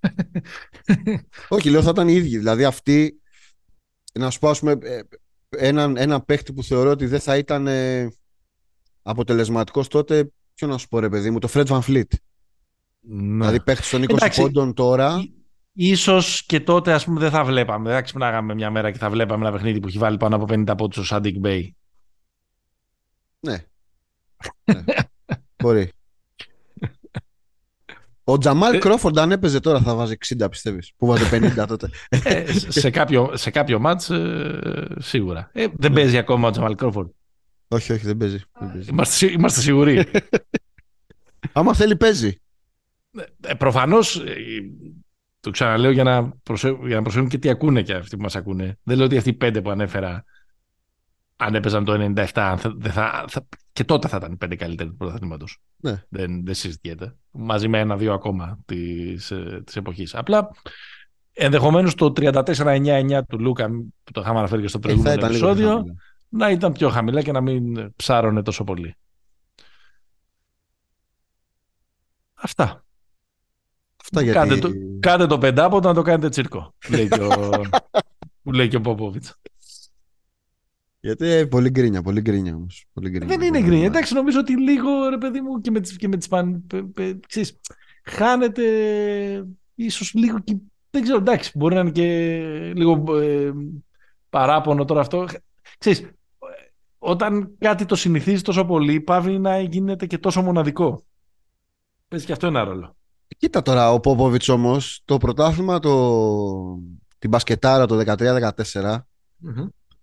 Όχι, λέω θα ήταν οι ίδιοι. Δηλαδή αυτοί, να σου πω, ας πούμε, ε, έναν, ένα παίχτη που θεωρώ ότι δεν θα ήταν ε, αποτελεσματικός τότε, ποιο να σου πω ρε παιδί μου, το Fred VanVleet. Ναι. Δηλαδή παίχτης των 20 Εντάξει. πόντων τώρα. Ί- Ίσως και τότε ας πούμε δεν θα βλέπαμε. Δεν θα ξυπνάγαμε μια μέρα και θα βλέπαμε ένα παιχνίδι που έχει βάλει πάνω από 50 πόντους ο Σάντικ Μπέι. Ναι. ναι. Μπορεί. Ο Τζαμάλ Κρόφορντ αν έπαιζε τώρα θα βάζει 60 πιστεύεις που βάζει 50 τότε. Ε, σε, κάποιο, σε κάποιο μάτς ε, σίγουρα. Ε, δεν παίζει ακόμα ο Τζαμάλ Κρόφορντ. όχι, όχι, δεν παίζει. Δεν παίζει. Είμαστε, σι- είμαστε σίγουροι. Άμα θέλει παίζει. Ε, προφανώς, ε, το ξαναλέω για να, προσε... για να προσέχουν και τι ακούνε και αυτοί που μας ακούνε. Δεν λέω ότι αυτοί οι πέντε που ανέφερα αν έπαιζαν το 97 αν θα, δεν θα, θα, και τότε θα ήταν οι πέντε καλύτεροι του πρωταθλήματος. Ναι. Δεν, δεν συζητιέται. Μαζί με ένα-δύο ακόμα της, ε, της εποχής. Απλά ενδεχομένως το 34-9-9 του Λούκα που το είχαμε αναφέρει και στο Ε, θα προηγούμενο ήταν λίγο επεισόδιο χαμηλά. να ήταν πιο χαμηλά και να μην ψάρωνε τόσο πολύ. Αυτά. Αυτά γιατί... Κάντε το, κάντε το πεντάποτο να το κάνετε τσίρκο. Λέει και ο, που λέει και ο Πόποβιτς. Γιατί ε, πολύ γκρίνια, πολύ γκρίνια όμως. Πολύ γκρίνια. Δεν είναι Πολύ γκρίνια. Εντάξει, νομίζω ότι λίγο, ρε παιδί μου, και με τις, και με τις παν, πε- πε- ξέρεις, χάνεται ίσως λίγο και, δεν ξέρω, εντάξει, μπορεί να είναι και λίγο ε, παράπονο τώρα αυτό. Ξέρεις, ε, όταν κάτι το συνηθίζει τόσο πολύ, πάβει να γίνεται και τόσο μοναδικό. Παίζει και αυτό ένα ρόλο. Κοίτα τώρα, ο Πόποβιτς όμως, το πρωτάθλημα, το... την μπασκετάρα το 13-14,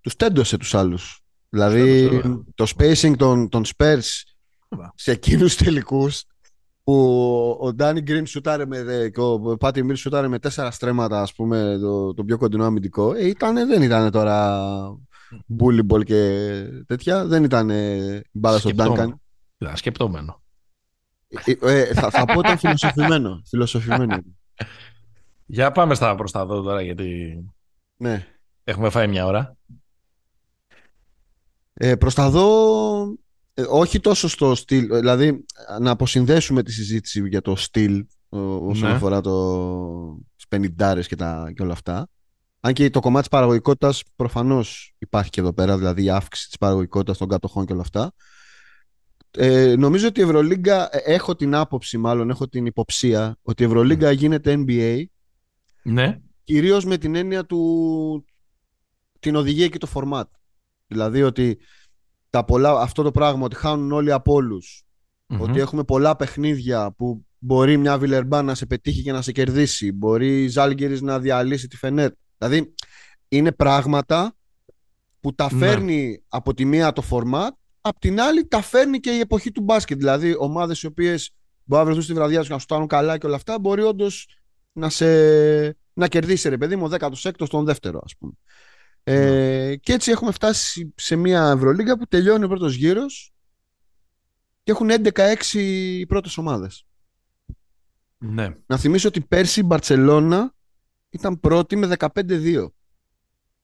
τους τέντωσε τους άλλους. Δηλαδή, τέντωσε, ωραία. το spacing των, των Spurs Ωραία. σε εκείνους τελικούς που ο Ντάνι Γκριν σούταρε με, ε, και ο Πάτι Μίλ σούταρε με τέσσερα στρέμματα, ας πούμε, το, το πιο κοντινό αμυντικό. Ε, ήτανε, δεν ήταν τώρα bully ball και τέτοια. Δεν ήταν μπάλα στον Duncan. Σκεπτόμενο. Ήταν σκεπτόμενο. Ε, ε, θα, θα πω ήταν φιλοσοφημένο. φιλοσοφημένο. Για πάμε στα προς τα δω τώρα, γιατί ναι. έχουμε φάει μια ώρα. Ε, προς τα δω, ε, όχι τόσο στο στυλ, ε, δηλαδή να αποσυνδέσουμε τη συζήτηση για το στυλ ο- όσον Ναι. αφορά το, τις πενιντάρες και, τα, και όλα αυτά. Αν και το κομμάτι της παραγωγικότητας προφανώς υπάρχει και εδώ πέρα, δηλαδή η αύξηση της παραγωγικότητας των κατοχών και όλα αυτά. Ε, νομίζω ότι η Ευρωλίγκα, ε, έχω την άποψη μάλλον, έχω την υποψία ότι η Ευρωλίγκα γίνεται NBA Ναι. κυρίως με την έννοια του την οδηγία και το format. Δηλαδή ότι τα πολλά, αυτό το πράγμα ότι χάνουν όλοι από όλους, Μμμ. ότι έχουμε πολλά παιχνίδια που μπορεί μια Βιλερμπάν να σε πετύχει και να σε κερδίσει, μπορεί η Ζάλγκερης να διαλύσει τη Φενέτ. Δηλαδή είναι πράγματα που τα Ναι. φέρνει από τη μία το format, απ' την άλλη τα φέρνει και η εποχή του μπάσκετ. Δηλαδή ομάδες οι οποίες μπορεί να βρεθούν στη βραδιά τους και να σου κάνουν καλά και όλα αυτά, μπορεί όντως να, σε... να κερδίσει ρε παιδί μου ο 16ο τον δεύτερο ας πούμε. Ε, και έτσι έχουμε φτάσει σε μια Ευρωλίγκα που τελειώνει ο πρώτος γύρος και έχουν 11-6 οι πρώτες ομάδες. Ναι. Να θυμίσω ότι πέρσι η Μπαρτσελώνα ήταν πρώτη με 15-2.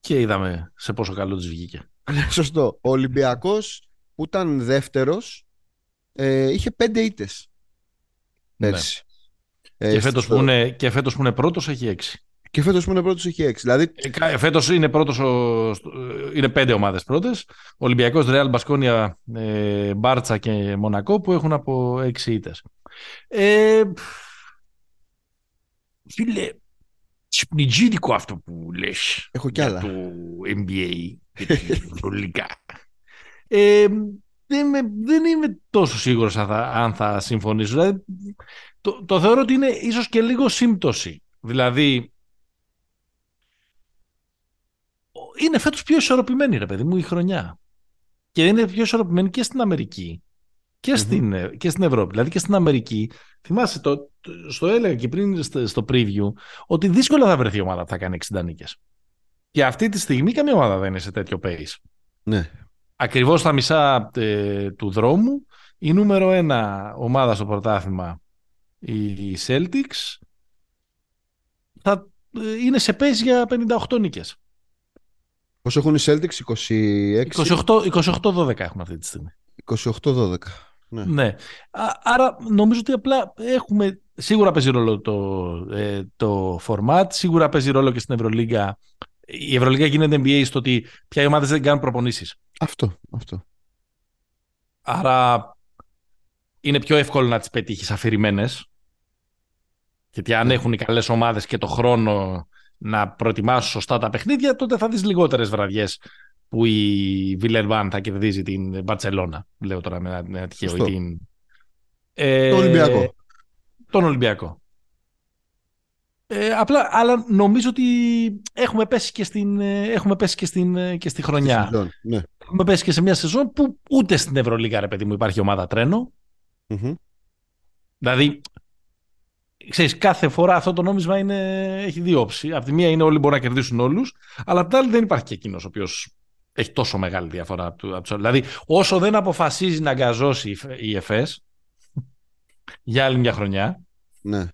Και είδαμε σε πόσο καλό της βγήκε. Σωστό. Ο Ολυμπιακός που ήταν δεύτερος ε, είχε 5 ήττες πέρσι. Ε, Ναι. και, φέτος στο- που είναι, και φέτος που είναι πρώτος έχει έξι. και φέτος που είναι πρώτος είχε 6. Δηλαδή Ε, κα- Φέτος είναι, πρώτος ο, στο- ε, είναι πέντε ομάδες πρώτες. Ολυμπιακός, Ρεάλ, Μπασκόνια, ε, Μπάρτσα και Μονακό που έχουν από έξι ήττες. Ε, φίλε, σπνιτζίδικο αυτό που λες έχω κι για άλλα. το NBA και την Ευρωλίγκα. Ε, δεν, είμαι, δεν είμαι τόσο σίγουρος αν θα, αν θα συμφωνήσω. Δηλαδή, το, το θεωρώ ότι είναι ίσως και λίγο σύμπτωση. Δηλαδή, είναι φέτος πιο ισορροπημένη, ρε παιδί μου, η χρονιά. Και είναι πιο ισορροπημένη και στην Αμερική και στην, ε, και στην Ευρώπη. Δηλαδή και στην Αμερική, θυμάσαι, το, το- στο έλεγα και πριν στο, στο preview, ότι δύσκολα θα βρεθεί ομάδα που θα κάνει 60 νίκες. Και αυτή τη στιγμή καμία ομάδα δεν είναι σε τέτοιο pace. Ναι. Ακριβώς στα μισά ε, του δρόμου, η νούμερο ένα ομάδα στο πρωτάθλημα, οι Celtics, θα ε, είναι σε pace για 58 νίκες. Πόσο έχουν οι Celtics, 26, 28 28-12 έχουμε αυτή τη στιγμή. 28-12. Ναι. Ναι. Α- Άρα νομίζω ότι απλά έχουμε. Σίγουρα παίζει ρόλο το, ε, το format, σίγουρα παίζει ρόλο και στην Ευρωλίγκα. Η Ευρωλίγκα γίνεται NBA στο ότι πια οι ομάδες δεν κάνουν προπονήσεις. Αυτό, αυτό. Άρα είναι πιο εύκολο να τις πετύχεις αφηρημένες. Γιατί αν έχουν οι καλές ομάδες και το χρόνο να προετοιμάσουν σωστά τα παιχνίδια, τότε θα δεις λιγότερες βραδιές που η Βιλερβάν θα κερδίζει την Μπαρτσελώνα. Λέω τώρα με ένα, με ένα τυχαίο. Σωστό. ή Την... Ε, Το Ολυμπιακό. Τον Ολυμπιακό. Ε, απλά, αλλά νομίζω ότι έχουμε πέσει και, στην, ε, έχουμε πέσει και, στην, ε, και στη χρονιά. Σεζόν, ναι. Έχουμε πέσει και σε μια σεζόν που ούτε στην Ευρωλίγα, ρε παιδί μου, υπάρχει ομάδα τρένο. Μμμ. Δηλαδή, ξέρεις, κάθε φορά αυτό το νόμισμα είναι, έχει δύο όψεις. Απ' τη μία είναι όλοι μπορούν να κερδίσουν όλους, αλλά απ' την άλλη δεν υπάρχει και εκείνος ο οποίος έχει τόσο μεγάλη διαφορά από του- από τους άλλους. Δηλαδή, όσο δεν αποφασίζει να αγκαζώσει η Φ- η ΕΦΕΣ για άλλη μια χρονιά, ναι.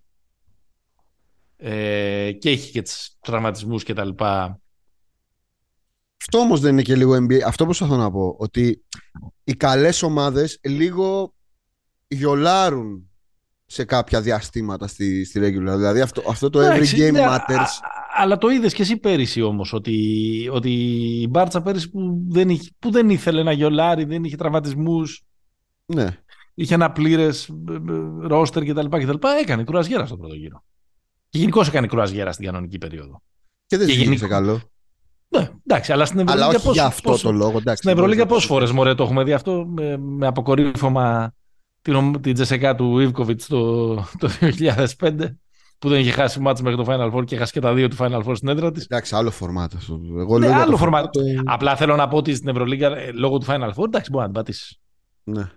Ε, και έχει και τους τραυματισμούς και τα λοιπά. Αυτό όμως δεν είναι και λίγο NBA. Αυτό προσπαθώ να πω. Ότι οι καλές ομάδες λίγο γιολάρουν σε κάποια διαστήματα στη, στη regular. Δηλαδή αυτό, αυτό το every Εντάξει, game ναι, matters. α- α- αλλά το είδες και εσύ πέρυσι όμως, ότι, ότι η Μπάρτσα πέρυσι που δεν, είχε, που δεν ήθελε να γιολάρει, δεν είχε τραυματισμούς, Ναι. είχε ένα πλήρες ρόστερ κτλ. κτλ. Έκανε κουρασγέρα στον πρώτο γύρο. Και γενικώς έκανε κουρασγέρα στην κανονική περίοδο. Και δεν Και ζήτησε γενικώ- καλό. Ναι, εντάξει, αλλά στην Αλλά Ευρωλίγα όχι πώς- για αυτό πώς- το λόγο. Εντάξει, Στην Ευρωλίγα μπορείς πόσες να το φορές μωρέ το έχουμε δει αυτό με, με αποκορύφωμα την, ομ- την Τζεσεκά του Ιβκοβιτς το, το 2005 που δεν είχε χάσει μάτς μέχρι το Final Four και έχασε και τα δύο του Final Four στην έδρα της. Εντάξει, άλλο φορμάτ αυτό. Εγώ Ναι, λέω για άλλο το φορμάτ. το- Απλά θέλω να πω ότι στην Ευρωλίγα ε, λόγω του Final Four εντάξει μπορεί να την πατήσει. Ναι.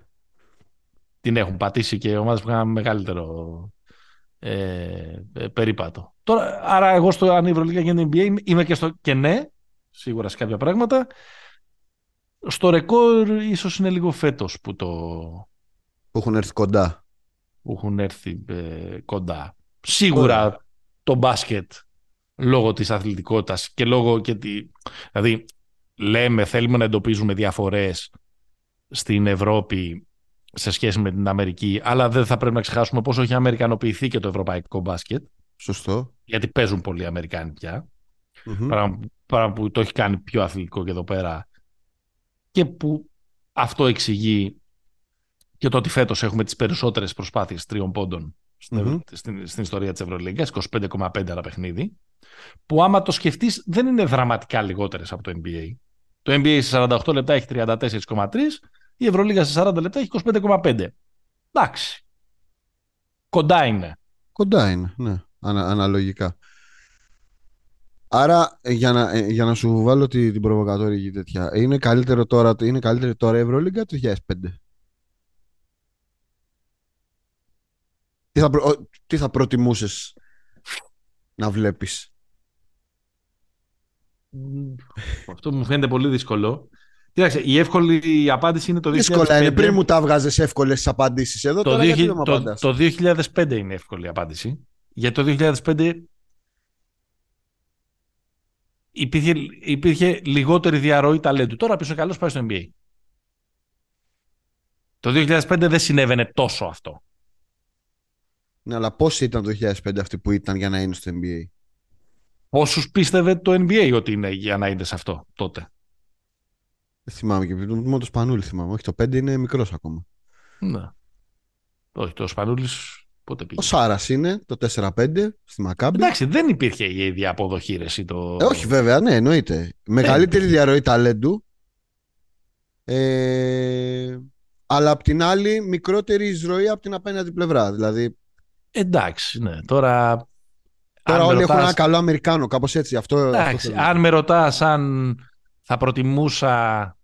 Την έχουν πατήσει και ομάδες που είχαν μεγαλύτερο ε, ε, περίπατο. Τώρα, άρα εγώ στο αν η Ευρωλίγα γίνεται NBA είμαι- είμαι και στο και ναι, σίγουρα σε κάποια πράγματα. Στο ρεκόρ ίσως είναι λίγο φέτος που το, Που έχουν έρθει κοντά. που έχουν έρθει ε, κοντά. Σίγουρα το μπάσκετ λόγω της αθλητικότητας και λόγω και τη... Δηλαδή, λέμε, θέλουμε να εντοπίζουμε διαφορές στην Ευρώπη σε σχέση με την Αμερική, αλλά δεν θα πρέπει να ξεχάσουμε πόσο έχει αμερικανοποιηθεί και το ευρωπαϊκό μπάσκετ, Σωστό. γιατί παίζουν πολλοί Αμερικάνοι πια, Μμμ. πράγμα, πράγμα που το έχει κάνει πιο αθλητικό και εδώ πέρα και που αυτό εξηγεί και το ότι φέτος έχουμε τις περισσότερες προσπάθειες τριών πόντων στην, Ευρω- Μμμ. στην, στην ιστορία της Ευρωλίγκας, 25,5 ένα παιχνίδι, που άμα το σκεφτείς δεν είναι δραματικά λιγότερες από το NBA. Το NBA σε 48 λεπτά έχει 34,3, η Ευρωλίγα σε 40 λεπτά έχει 25,5. Εντάξει. Κοντά είναι. Κοντά είναι, ναι, ανα, αναλογικά. Άρα, ε, για να, ε, για να σου βάλω τη, την προβοκατόρικη τέτοια, είναι καλύτερο τώρα, είναι καλύτερη τώρα η Ευρωλίγκα του 2005. Τι θα, προ- ο- τι θα προτιμούσες να βλέπεις; Μμ, Αυτό μου φαίνεται πολύ δύσκολο. Κοίταξε, η εύκολη απάντηση είναι το 2005. Δύσκολα είναι. Πριν μου τα βγάζες εύκολες τις απαντήσεις εδώ, το, τώρα γιατί 2000 δεν μου το, απαντάς; το 2005 είναι εύκολη απάντηση. Γιατί το 2005 υπήρχε, υπήρχε λιγότερη διαρροή ταλέντου. Τώρα ποιος είναι καλός πάει στο NBA. Το 2005 δεν συνέβαινε τόσο αυτό. Ναι, αλλά πόσοι ήταν το 2005 αυτοί που ήταν για να είναι στο NBA. Πόσους πίστευε το NBA ότι είναι για να είναι σε αυτό τότε; Δεν θυμάμαι και μόνο το Σπανούλη θυμάμαι. Όχι, το 5 είναι μικρός ακόμα. Ναι. Όχι, το Σπανούλης πότε πήγε; Ο Σάρας είναι το 4-5 στη Μακάμπη. Εντάξει, δεν υπήρχε η ίδια αποδοχή ρε, εσύ, το... Ε, όχι βέβαια, ναι, εννοείται. Μεγαλύτερη διαρροή ταλέντου. Ε, αλλά απ' την άλλη μικρότερη εισρωή από την απέναντι πλευρά. Δηλαδή, Εντάξει, ναι. Τώρα, τώρα αν με όλοι έχουν ρωτάς- ένα καλό Αμερικάνο, κάπως έτσι. Αυτό, αυτό Εντάξει, θέλω. αν με ρωτάς αν θα προτιμούσα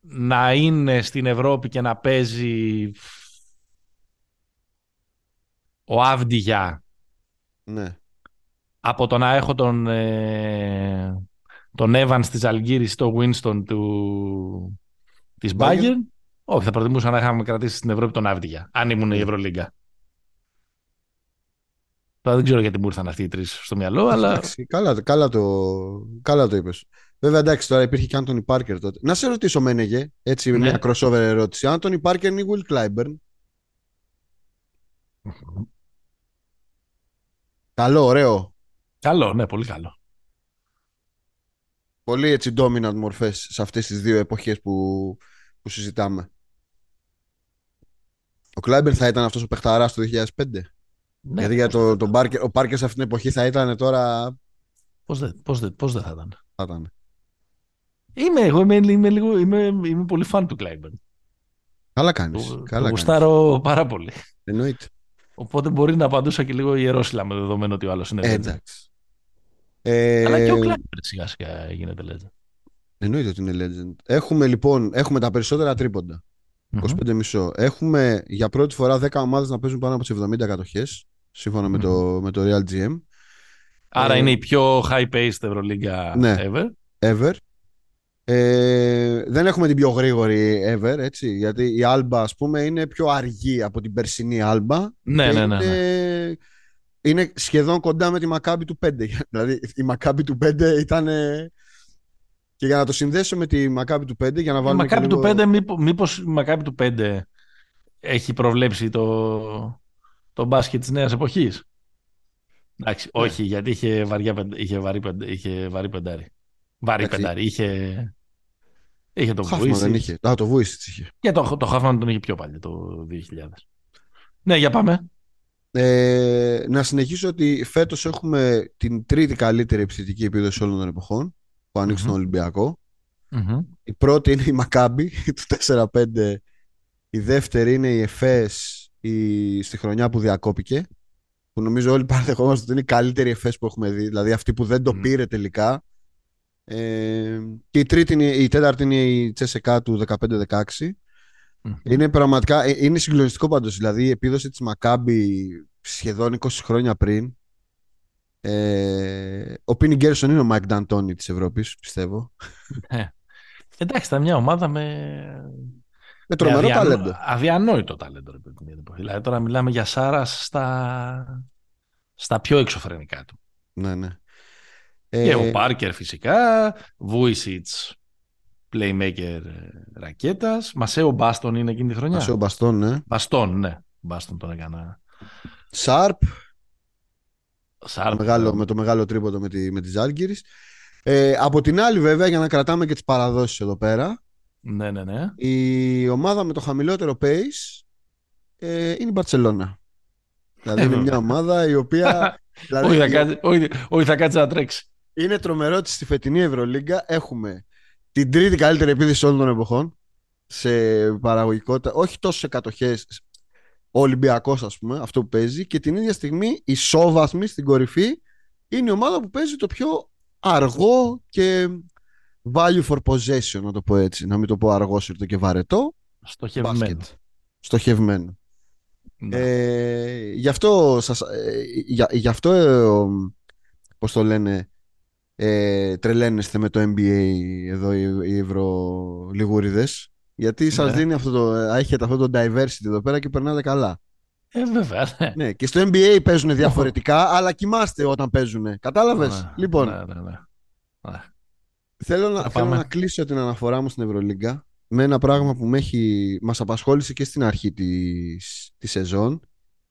να είναι στην Ευρώπη και να παίζει ο Άβντιγια Ναι. από το να έχω τον, ε, τον Evans της Αλγύρης στο Winston του, της Bayern. Bayern. Όχι, θα προτιμούσα να είχαμε κρατήσει στην Ευρώπη τον Άβντιγια, αν ήμουν η Ναι. Ευρωλίγκα. Τώρα δεν ξέρω γιατί μου ήρθαν αυτοί οι τρεις στο μυαλό, αλλά Εντάξει, καλά, καλά, το, καλά το είπες. Βέβαια, εντάξει, τώρα υπήρχε και Άντωνι Πάρκερ τότε. Να σε ρωτήσω, Μένεγε, έτσι Ναι. μια crossover ερώτηση. Άντωνι Πάρκερ ή Will Clyburn; Καλό, ωραίο. καλό, ναι, πολύ καλό. Πολύ έτσι dominant μορφές σε αυτές τις δύο εποχές που, που συζητάμε. Ο Κλάιμπερ θα ήταν αυτός ο παιχταράς το 2005. Ναι, Γιατί για πώς το, δεν τον θα Barker, ο Πάρκερ σε αυτήν την εποχή θα ήταν τώρα. Πώς δεν, πώς, δεν, πώς δεν θα ήταν. Θα ήταν. Είμαι, εγώ είμαι, είμαι, λίγο, είμαι, είμαι πολύ φαν του Κλάιμπερν. Καλά κάνεις. Το, το καλά κάνεις. γουστάρω πάρα πολύ. Εννοείται. Οπότε μπορεί να απαντούσα και λίγο ιερόσυλα με δεδομένο ότι ο άλλος είναι Ε, legend. εντάξει. Ε, Αλλά και ο Κλάιβερ σιγά σιγά γίνεται legend. Εννοείται ότι είναι legend. Έχουμε λοιπόν έχουμε τα περισσότερα τρίποντα. 25,5. Έχουμε για πρώτη φορά 10 ομάδες να παίζουν πάνω από τις 70 κατοχές, σύμφωνα με, το, με το Real GM. Άρα Ε, είναι η πιο high-paced Ευρωλίγκα Ναι. ever. Ever. Ε, δεν έχουμε την πιο γρήγορη ever, έτσι, γιατί η Alba, ας πούμε, είναι πιο αργή από την περσινή Alba. Ναι, και ναι, ναι, Είναι, είναι σχεδόν κοντά με τη Maccabi του 5. δηλαδή, η Maccabi του 5 ήταν... ε, Και για να το συνδέσω με τη Maccabi του 5, για να Η βάλουμε και Μακάπη του λίγο- 5, μήπως, μήπως η Μακάπη του 5 έχει προβλέψει το, το μπάσκετ της νέας εποχής. Εντάξει, Ναι. όχι, γιατί είχε, βαριά, πεν- είχε, βαρύ, πεν- είχε βαρύ πεντάρι. Βαρύ Εντάξει. πεντάρι. Είχε, είχε το Χάφμα δεν Vuicic. είχε. Α, το Vuicic είχε. Και το, το Χάφμαν τον είχε πιο παλιά, το 2000. Ναι, για πάμε. Ε, να συνεχίσω ότι φέτος έχουμε την τρίτη καλύτερη επιθετική επίδοση όλων των εποχών που ανοίξει Μμμ. τον Ολυμπιακό. Μμμ. Η πρώτη είναι η Maccabi του 4-5. Η δεύτερη είναι η Εφές η... στη χρονιά που διακόπηκε. Που νομίζω όλοι παραδεχόμαστε ότι είναι η καλύτερη Εφές που έχουμε δει. Δηλαδή αυτή που δεν το Μμ. πήρε τελικά. Ε, και η, τρίτη είναι, η τέταρτη είναι η Τσέσεκα του 15-16. Μμμ. Είναι πραγματικά, ε, είναι συγκλονιστικό πάντως. Δηλαδή η επίδοση της Μακάμπι σχεδόν 20 χρόνια πριν. Ε, ο Πίνι Γκέρσον είναι ο Μάικ Νταντόνι της Ευρώπης, πιστεύω. Εντάξει, ήταν μια ομάδα με, Με τρομερό με αδιανό- ταλέντο. αδιανόητο ταλέντο. ρε παιδί μου. Δηλαδή τώρα μιλάμε για Σάρα στα, στα πιο εξωφρενικά του. Ναι, ναι. Και Ε, ο Πάρκερ φυσικά, Βούισιτς, playmaker ε, ρακέτας, Μασέο Μπάστον είναι εκείνη τη χρονιά; Μασέο Μπαστόν, ναι. Μπαστόν, ναι. Μπάστον τον έκανα. Σάρπ, Σάρπ. μεγάλο, με το μεγάλο τρίποντο με, τη, με τις Ζάλγκυρης. Ε, από την άλλη βέβαια, για να κρατάμε και τις παραδόσεις εδώ πέρα, Ναι, ναι, ναι. η ομάδα με το χαμηλότερο pace ε, είναι η Μπαρτσελώνα. Δηλαδή Ε, είναι βέβαια. μια ομάδα η οποία... δηλαδή, όχι, θα η- κάτσει, όχι, όχι, θα κάτσει να τρέξει. Είναι τρομερό ότι στη φετινή Ευρωλίγκα έχουμε την τρίτη καλύτερη επίθεση όλων των εποχών σε παραγωγικότητα, όχι τόσο σε κατοχές, ο Ολυμπιακός ας πούμε, αυτό που παίζει και την ίδια στιγμή η Σόβαθμη στην κορυφή είναι η ομάδα που παίζει το πιο αργό και value for possession να το πω έτσι, να μην το πω αργόσυρτο και βαρετό Στοχευμένο. μπάσκετ. Στοχευμένο. Ναι. Ε, γι' αυτό, σας, ε, για, γι' αυτό ε, πώς το λένε, ε, τρελαίνεστε με το NBA εδώ οι, οι Ευρωλιγούριδες γιατί σας Ναι. δίνει αυτό το, ε, έχετε αυτό το diversity εδώ πέρα και περνάτε καλά. Ε, βέβαια. Ναι. Ναι, και στο NBA παίζουν διαφορετικά, αλλά κοιμάστε όταν παίζουν. Κατάλαβες; Ναι, λοιπόν, ναι, ναι, ναι. Ναι. θέλω, να, Θα θέλω πάμε. να κλείσω την αναφορά μου στην Ευρωλίγκα με ένα πράγμα που με έχει, μας απασχόλησε και στην αρχή της, της σεζόν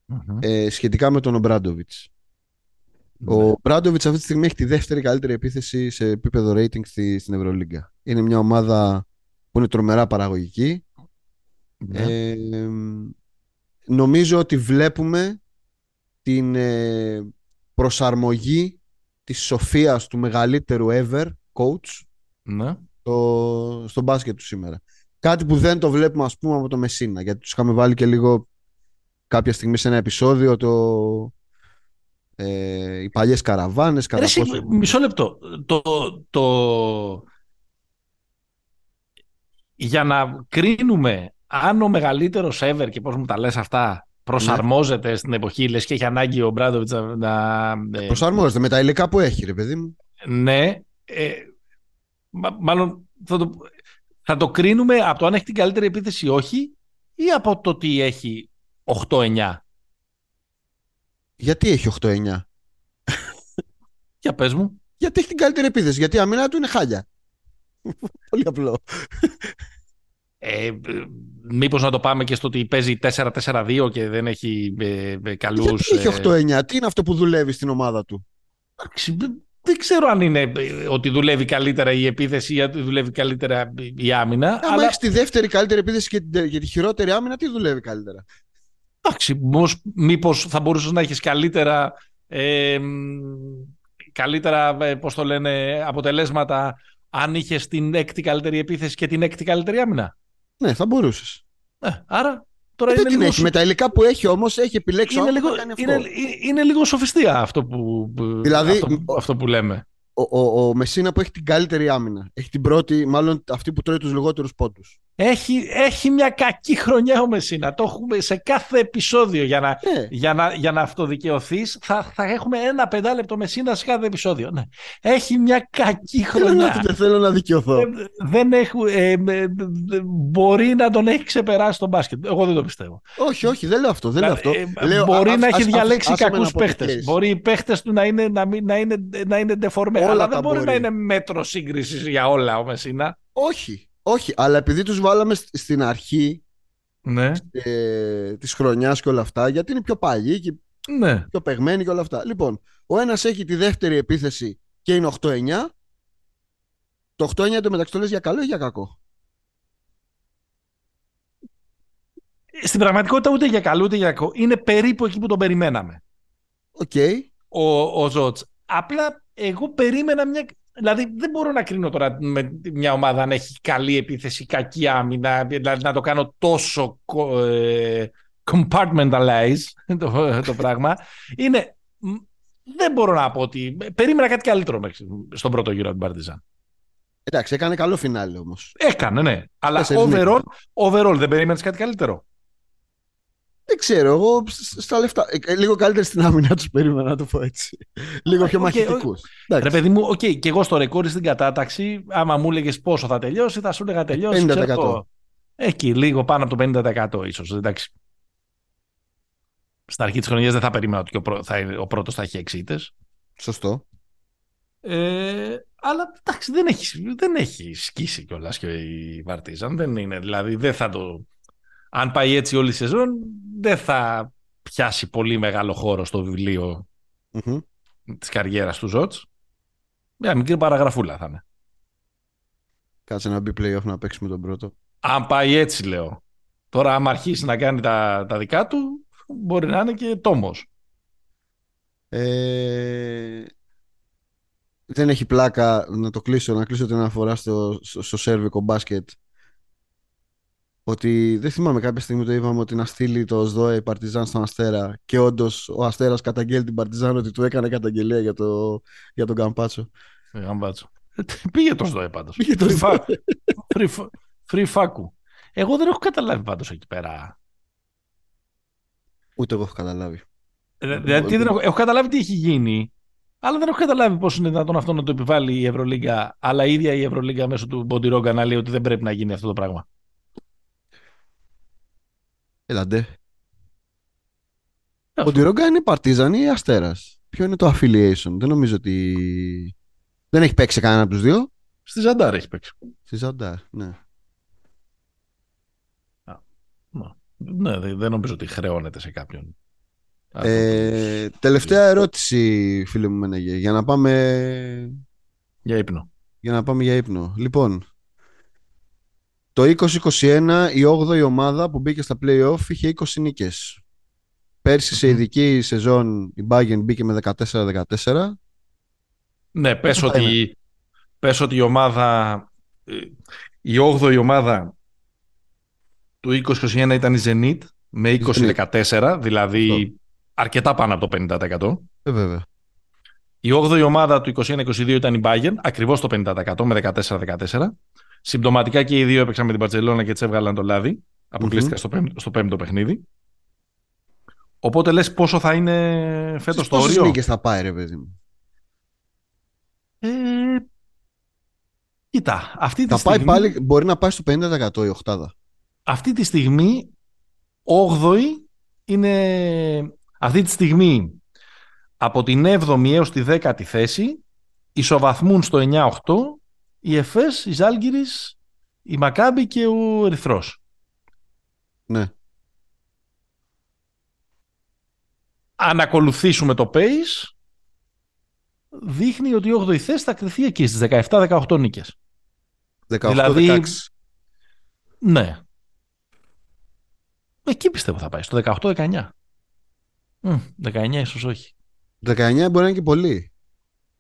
Μμμ. ε, σχετικά με τον Ομπράντοβιτς. Ναι. Ο Μπράντοβιτ αυτή τη στιγμή έχει τη δεύτερη καλύτερη επίθεση σε επίπεδο rating στη, στην Ευρωλίγκα. Είναι μια ομάδα που είναι τρομερά παραγωγική. Ναι. Ε, νομίζω ότι βλέπουμε την ε, προσαρμογή της σοφίας του μεγαλύτερου ever coach Ναι. στο, στο μπάσκετ του σήμερα. Κάτι που δεν το βλέπουμε ας πούμε από το Μεσίνα γιατί τους είχαμε βάλει και λίγο κάποια στιγμή σε ένα επεισόδιο το, ε, οι παλιές καραβάνες κατά Ρε, εσύ, πόσο... Μισό λεπτό. Το, το... Για να κρίνουμε αν ο μεγαλύτερος ever και πώς μου τα λες αυτά προσαρμόζεται στην εποχή, λες και έχει ανάγκη ο Μπράντοβιτς να... να ε, Προσαρμόζεται με τα υλικά που έχει ρε παιδί μου. Ναι. Ε, μα- μάλλον θα το, θα το κρίνουμε από το αν έχει την καλύτερη επίθεση ή όχι ή από το ότι έχει 8-9. Γιατί έχει 8-9. Για πες μου. Γιατί έχει την καλύτερη επίθεση. Γιατί η αμυνά του είναι χάλια. Πολύ απλό. Ε, ε, μήπως να το πάμε και στο ότι παίζει 4-4-2 και δεν έχει ε, ε, καλούς... Γιατί έχει ε, 8-9. Τι είναι αυτό που δουλεύει στην ομάδα του; Εντάξει, δεν- δεν ξέρω αν είναι ε, ότι δουλεύει καλύτερα η επίθεση ή ότι δουλεύει καλύτερα η άμυνα. Άμα αλλά έχεις τη δεύτερη καλύτερη επίθεση και την, και τη χειρότερη άμυνα, τι δουλεύει καλύτερα; εντάξει, μος- μήπως θα μπορούσες να έχεις καλύτερα, ε, μ, καλύτερα ε, πώς το λένε, αποτελέσματα αν είχες την έκτη καλύτερη επίθεση και την έκτη καλύτερη άμυνα. Ναι, θα μπορούσες. Ε, άρα Τώρα Ε, είναι δεν την λίγο, έχει. Με τα υλικά που έχει όμως έχει επιλέξει ο είναι, άνθρωπος λίγο, να κάνει αυτό. είναι, είναι- είναι λίγο σοφιστία αυτό που, που- Δηλαδή, αυτό, που- ο- αυτό που λέμε. Ο, ο, ο Μεσίνα που έχει την καλύτερη άμυνα. Έχει την πρώτη, μάλλον αυτή που τρώει τους λιγότερους πόντους. Έχει, έχει μια κακή χρονιά ο Μεσίνα. Το έχουμε σε κάθε επεισόδιο για να, Ναι. για να, για να αυτοδικαιωθείς. Θα, θα έχουμε ένα πεντάλεπτο Μεσίνα σε κάθε επεισόδιο. Ναι. Έχει μια κακή Θέλω να, χρονιά. δεν θέλω να δικαιωθώ. Ε, δεν έχουν, ε, ε, ε, μπορεί να τον έχει ξεπεράσει τον μπάσκετ. Εγώ δεν το πιστεύω. όχι, όχι, δεν λέω αυτό. Δεν λέω αυτό. Ε, Λέω, μπορεί α- να ας- έχει ας- διαλέξει άσε με κακούς να πω παίχτες. τι Μπορεί οι παίχτες του να είναι, να, μην, να είναι, να είναι deformé. Όλα Αλλά τα δεν μπορεί, μπορεί. να είναι μέτρο σύγκρισης για όλα ο Μεσίνα. Όχι, όχι. Αλλά επειδή τους βάλαμε σ- στην αρχή Ναι, ε, της χρονιάς και όλα αυτά, γιατί είναι πιο παλιοί και ναι. πιο παιγμένοι και όλα αυτά. Λοιπόν, ο ένας έχει τη δεύτερη επίθεση και είναι 8-9. Το 8-9 εντωμεταξύ το λες για καλό ή για κακό; Στην πραγματικότητα ούτε για καλό ούτε για κακό. Είναι περίπου εκεί που τον περιμέναμε. Οκ. ο, ο Ζότς. Απλά εγώ περίμενα μια... Δηλαδή δεν μπορώ να κρίνω τώρα με μια ομάδα αν έχει καλή επίθεση, κακή άμυνα, δηλαδή να το κάνω τόσο κο- ε, compartmentalize το, το πράγμα. Είναι... μ, Δεν μπορώ να πω ότι... Περίμενα κάτι καλύτερο μέχρι- στον πρώτο γύρο από την Παρτιζάν. Εντάξει, έκανε καλό φινάλε όμως. Έκανε, ναι. Αλλά Τέσσερις overall, overall δεν περίμενες κάτι καλύτερο. Δεν ξέρω, εγώ σ- στα λεφτά. ε, ε, λίγο καλύτερη στην άμυνα τους περίμενα να το πω έτσι. λίγο πιο Οκ, μαχητικούς. Ρε παιδί μου, οκ, και εγώ στο ρεκόρ στην κατάταξη, άμα μου έλεγες πόσο θα τελειώσει, θα σου έλεγα τελειώσει. 50%. ξέρω εγώ. Εκεί, λίγο πάνω από το 50% ίσως, εντάξει. Στα αρχή της χρονιάς δεν θα περίμενα ότι και ο, πρω... θα... είναι- ο πρώτος θα έχει εξήτες. Σωστό. Ε, αλλά εντάξει, δεν έχει, δεν έχει σκίσει κιόλας και η Βαρτίζαν. Δεν είναι, δηλαδή δεν θα το. Αν πάει έτσι όλη η σεζόν, δεν θα πιάσει πολύ μεγάλο χώρο στο βιβλίο Μμμ. της καριέρας του Ζότς. Μια μικρή παραγραφούλα θα είναι. Κάτσε να μπει playoff να παίξει με τον πρώτο. Αν πάει έτσι, λέω. Τώρα, άμα αρχίσει να κάνει τα, τα δικά του, μπορεί να είναι και τόμος. Ε, δεν έχει πλάκα να το κλείσω, να κλείσω την αναφορά στο, στο, στο σέρβικο μπάσκετ. Ότι δεν θυμάμαι κάποια στιγμή το είπαμε ότι να στείλει το ΣΔΟΕ η Παρτιζάν στον Αστέρα και όντως ο Αστέρας καταγγέλει την Παρτιζάν ότι του έκανε καταγγελία για, το, για τον Καμπάτσο. Ε, Γαμπάτσο. Ε, Πήγε το ΣΔΟΕ πάντως. Πήγε το Free ΣΔΟΕ. fa- free fa- free φάκου. Εγώ δεν έχω καταλάβει πάντως εκεί πέρα. Ούτε εγώ έχω καταλάβει. Ε, Δηλαδή, τι δεν έχω, έχω καταλάβει τι έχει γίνει, αλλά δεν έχω καταλάβει πώς είναι δυνατόν αυτό να το επιβάλλει η Ευρωλίγκα, αλλά η ίδια η Ευρωλίγκα μέσω του Μποντιρόγκα να λέει ότι δεν πρέπει να γίνει αυτό το πράγμα. Έλαντε. Ο Ντιρόγκα είναι Παρτίζαν ή Αστέρας. Ποιο είναι το affiliation. Δεν νομίζω ότι... Δεν έχει παίξει κανένα από τους δύο. Στη Ζαντάρ έχει παίξει. Στη Ζαντάρ, ναι. Ναι, δεν δεν νομίζω ότι χρεώνεται σε κάποιον. Ε, τελευταία ερώτηση, φίλε μου Μενεγέ, για να πάμε Για ύπνο. για, να πάμε για ύπνο. Λοιπόν, το 2021 η 8η ομάδα που μπήκε στα play-off είχε 20 νίκες. Πέρσι σε Μμμ. ειδική σεζόν η Bayern μπήκε με 14-14. Ναι, πες θα ότι, πες ότι η ομάδα, ε, η 8η ομάδα του 2021 ήταν η Zenit με Η Zenit. 20-14, δηλαδή Αυτό. αρκετά πάνω από το 50%. Ε, βέβαια. Η 8η ομάδα του 21-22 ήταν η Bayern, ακριβώς το 50% με 14-14. Συμπτωματικά και οι δύο έπαιξαν με την Παρσελόνα και τις έβγαλαν το λάδι. Αποκλείστηκαν στο, πέμπτο, στο πέμπτο παιχνίδι. Οπότε λες πόσο θα είναι φέτος Στις το πόσες όριο; νίκες θα πάει ρε παιδί μου; Ε, κοίτα, αυτή τη Θα πάει στιγμή... πάλι, μπορεί να πάει στο 50% η οχτάδα. αυτή τη στιγμή 8η είναι αυτή τη στιγμή από την 7η έως τη 10η θέση ισοβαθμούν στο 9-8 η ΕΦΕΣ, η Ζάλγκυρης, η Μακάμπη και ο Ερυθρός. Ναι. Αν ακολουθήσουμε το pace δείχνει ότι η 8η θέση θα κρυθεί εκεί στις 17-18 νίκες. 18-16. Δηλαδή- Ναι. Εκεί πιστεύω θα πάει, στο 18-19. Μμ, 19 ίσως όχι. 19 μπορεί να είναι και πολύ.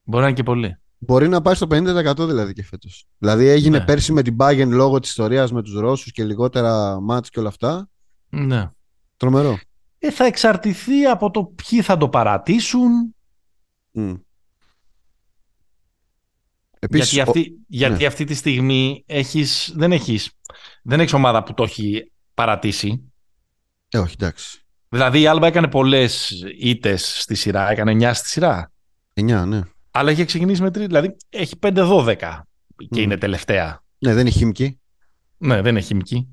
Μπορεί να είναι και πολύ. Μπορεί να πάει στο 50% δηλαδή και φέτος. Δηλαδή έγινε Ναι. πέρσι με την Bayern λόγω της ιστορίας με τους Ρώσους και λιγότερα μάτς και όλα αυτά. Ναι. Τρομερό. Ε, θα εξαρτηθεί από το ποιοι θα το παρατήσουν. Mm. Επίσης, γιατί, αυτή, ο... γιατί ναι. αυτή τη στιγμή έχεις, δεν, έχεις, δεν έχεις ομάδα που το έχει παρατήσει. Ε, όχι, εντάξει. Δηλαδή η Άλμπα έκανε πολλές ήττες στη σειρά, έκανε 9 στη σειρά. 9, ναι. Αλλά έχει ξεκινήσει με τρει, δηλαδή έχει 5-12 και Mm. είναι τελευταία. Ναι, δεν είναι χημική. Ναι, δεν είναι χημική.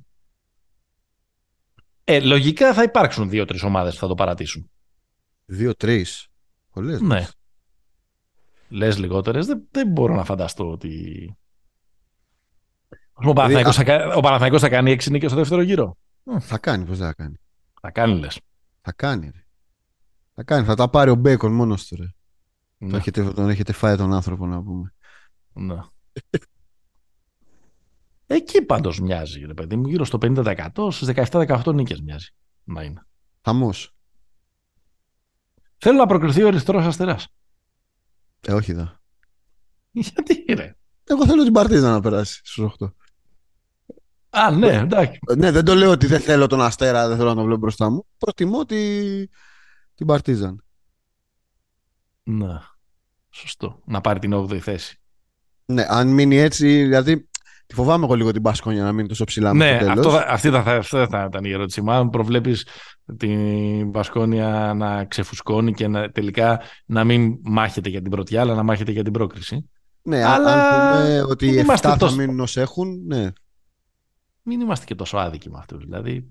Ε, λογικά θα υπάρξουν δύο-τρεις ομάδες που θα το παρατήσουν. Δύο-τρεις. Πολλές. Ναι. Λες λιγότερες, δεν, δεν μπορώ να φανταστώ ότι. Ας πούμε, Ο Δηλαδή, Παναθηναϊκός θα, κα- ο Παναθηναϊκός θα κάνει έξι νίκες στο δεύτερο γύρο. Θα κάνει, πώς δεν θα κάνει. Θα κάνει, λες. Θα κάνει. Ρε. Θα κάνει. Θα τα πάρει ο Μπέικον μόνος του. Ρε. Το Ναι, έχετε, τον έχετε φάει τον άνθρωπο να πούμε. ναι. Εκεί πάντως μοιάζει, ρε παιδί μου, γύρω στο 50%, στις 17-18 νίκες μοιάζει να είναι. Χαμός. Θέλω να προκριθεί ο Ερυθρός Αστεράς. Ε, όχι δα. Γιατί, ρε. Εγώ θέλω την Παρτίζα να περάσει στους 8. Α, ναι, εντάξει. Ναι, δεν το λέω ότι δεν θέλω τον Αστέρα, δεν θέλω να τον βλέπω μπροστά μου. Προτιμώ τη... την Παρτίζαν. Ναι. Σωστό. Να πάρει την 8η θέση. Ναι, αν μείνει έτσι, δηλαδή τη φοβάμαι εγώ λίγο την Πασκόνια να μείνει τόσο ψηλά ναι, μέχρι το αυτό, τέλος. θα- αυτή θα, θα, αυτή θα ήταν η ερώτηση. Μα αν προβλέπεις την Βασκόνια να ξεφουσκώνει και να, τελικά να μην μάχεται για την πρωτιά, αλλά να μάχεται για την πρόκριση. Ναι, Αλλά αν πούμε ότι δεν οι 7 είμαστε θα τόσο- μείνουν όσοι έχουν, ναι. Μην είμαστε και τόσο άδικοι με αυτούς. Δηλαδή,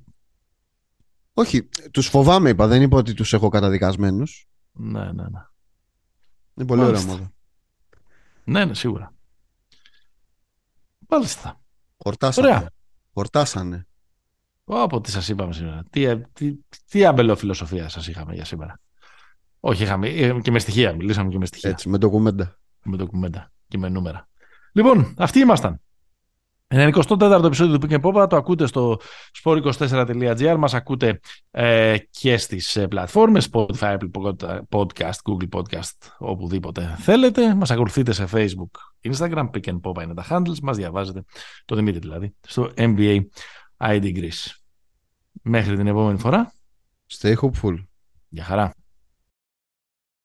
Όχι, τους φοβάμαι είπα, δεν είπα ότι τους έχω καταδικασμένους. ναι, ναι, ναι. Είναι πολύ ωραία Μάλιστα. ομάδα. Ναι, ναι, σίγουρα. Μάλιστα. Χορτάσανε. Ωραία. Χορτάσανε. Από τι σας είπαμε σήμερα. Τι, τι, τι αμπελοφιλοσοφία σας είχαμε για σήμερα. Όχι, είχαμε ε, και με στοιχεία. Μιλήσαμε και με στοιχεία. Έτσι, με ντοκουμέντα. με ντοκουμέντα και με νούμερα. Λοιπόν, αυτοί ήμασταν. 94ο επεισόδιο του Pick and Pop, το ακούτε στο sport24.gr, μας ακούτε ε, και στις ε, πλατφόρμες Spotify, Apple Podcast, Google Podcast, οπουδήποτε θέλετε. Μας ακολουθείτε σε Facebook, Instagram, Pick and Pop είναι τα handles, μας διαβάζετε, το Δημήτρη δηλαδή, στο NBA ID Greece. Μέχρι την επόμενη φορά, Stay hopeful. για χαρά.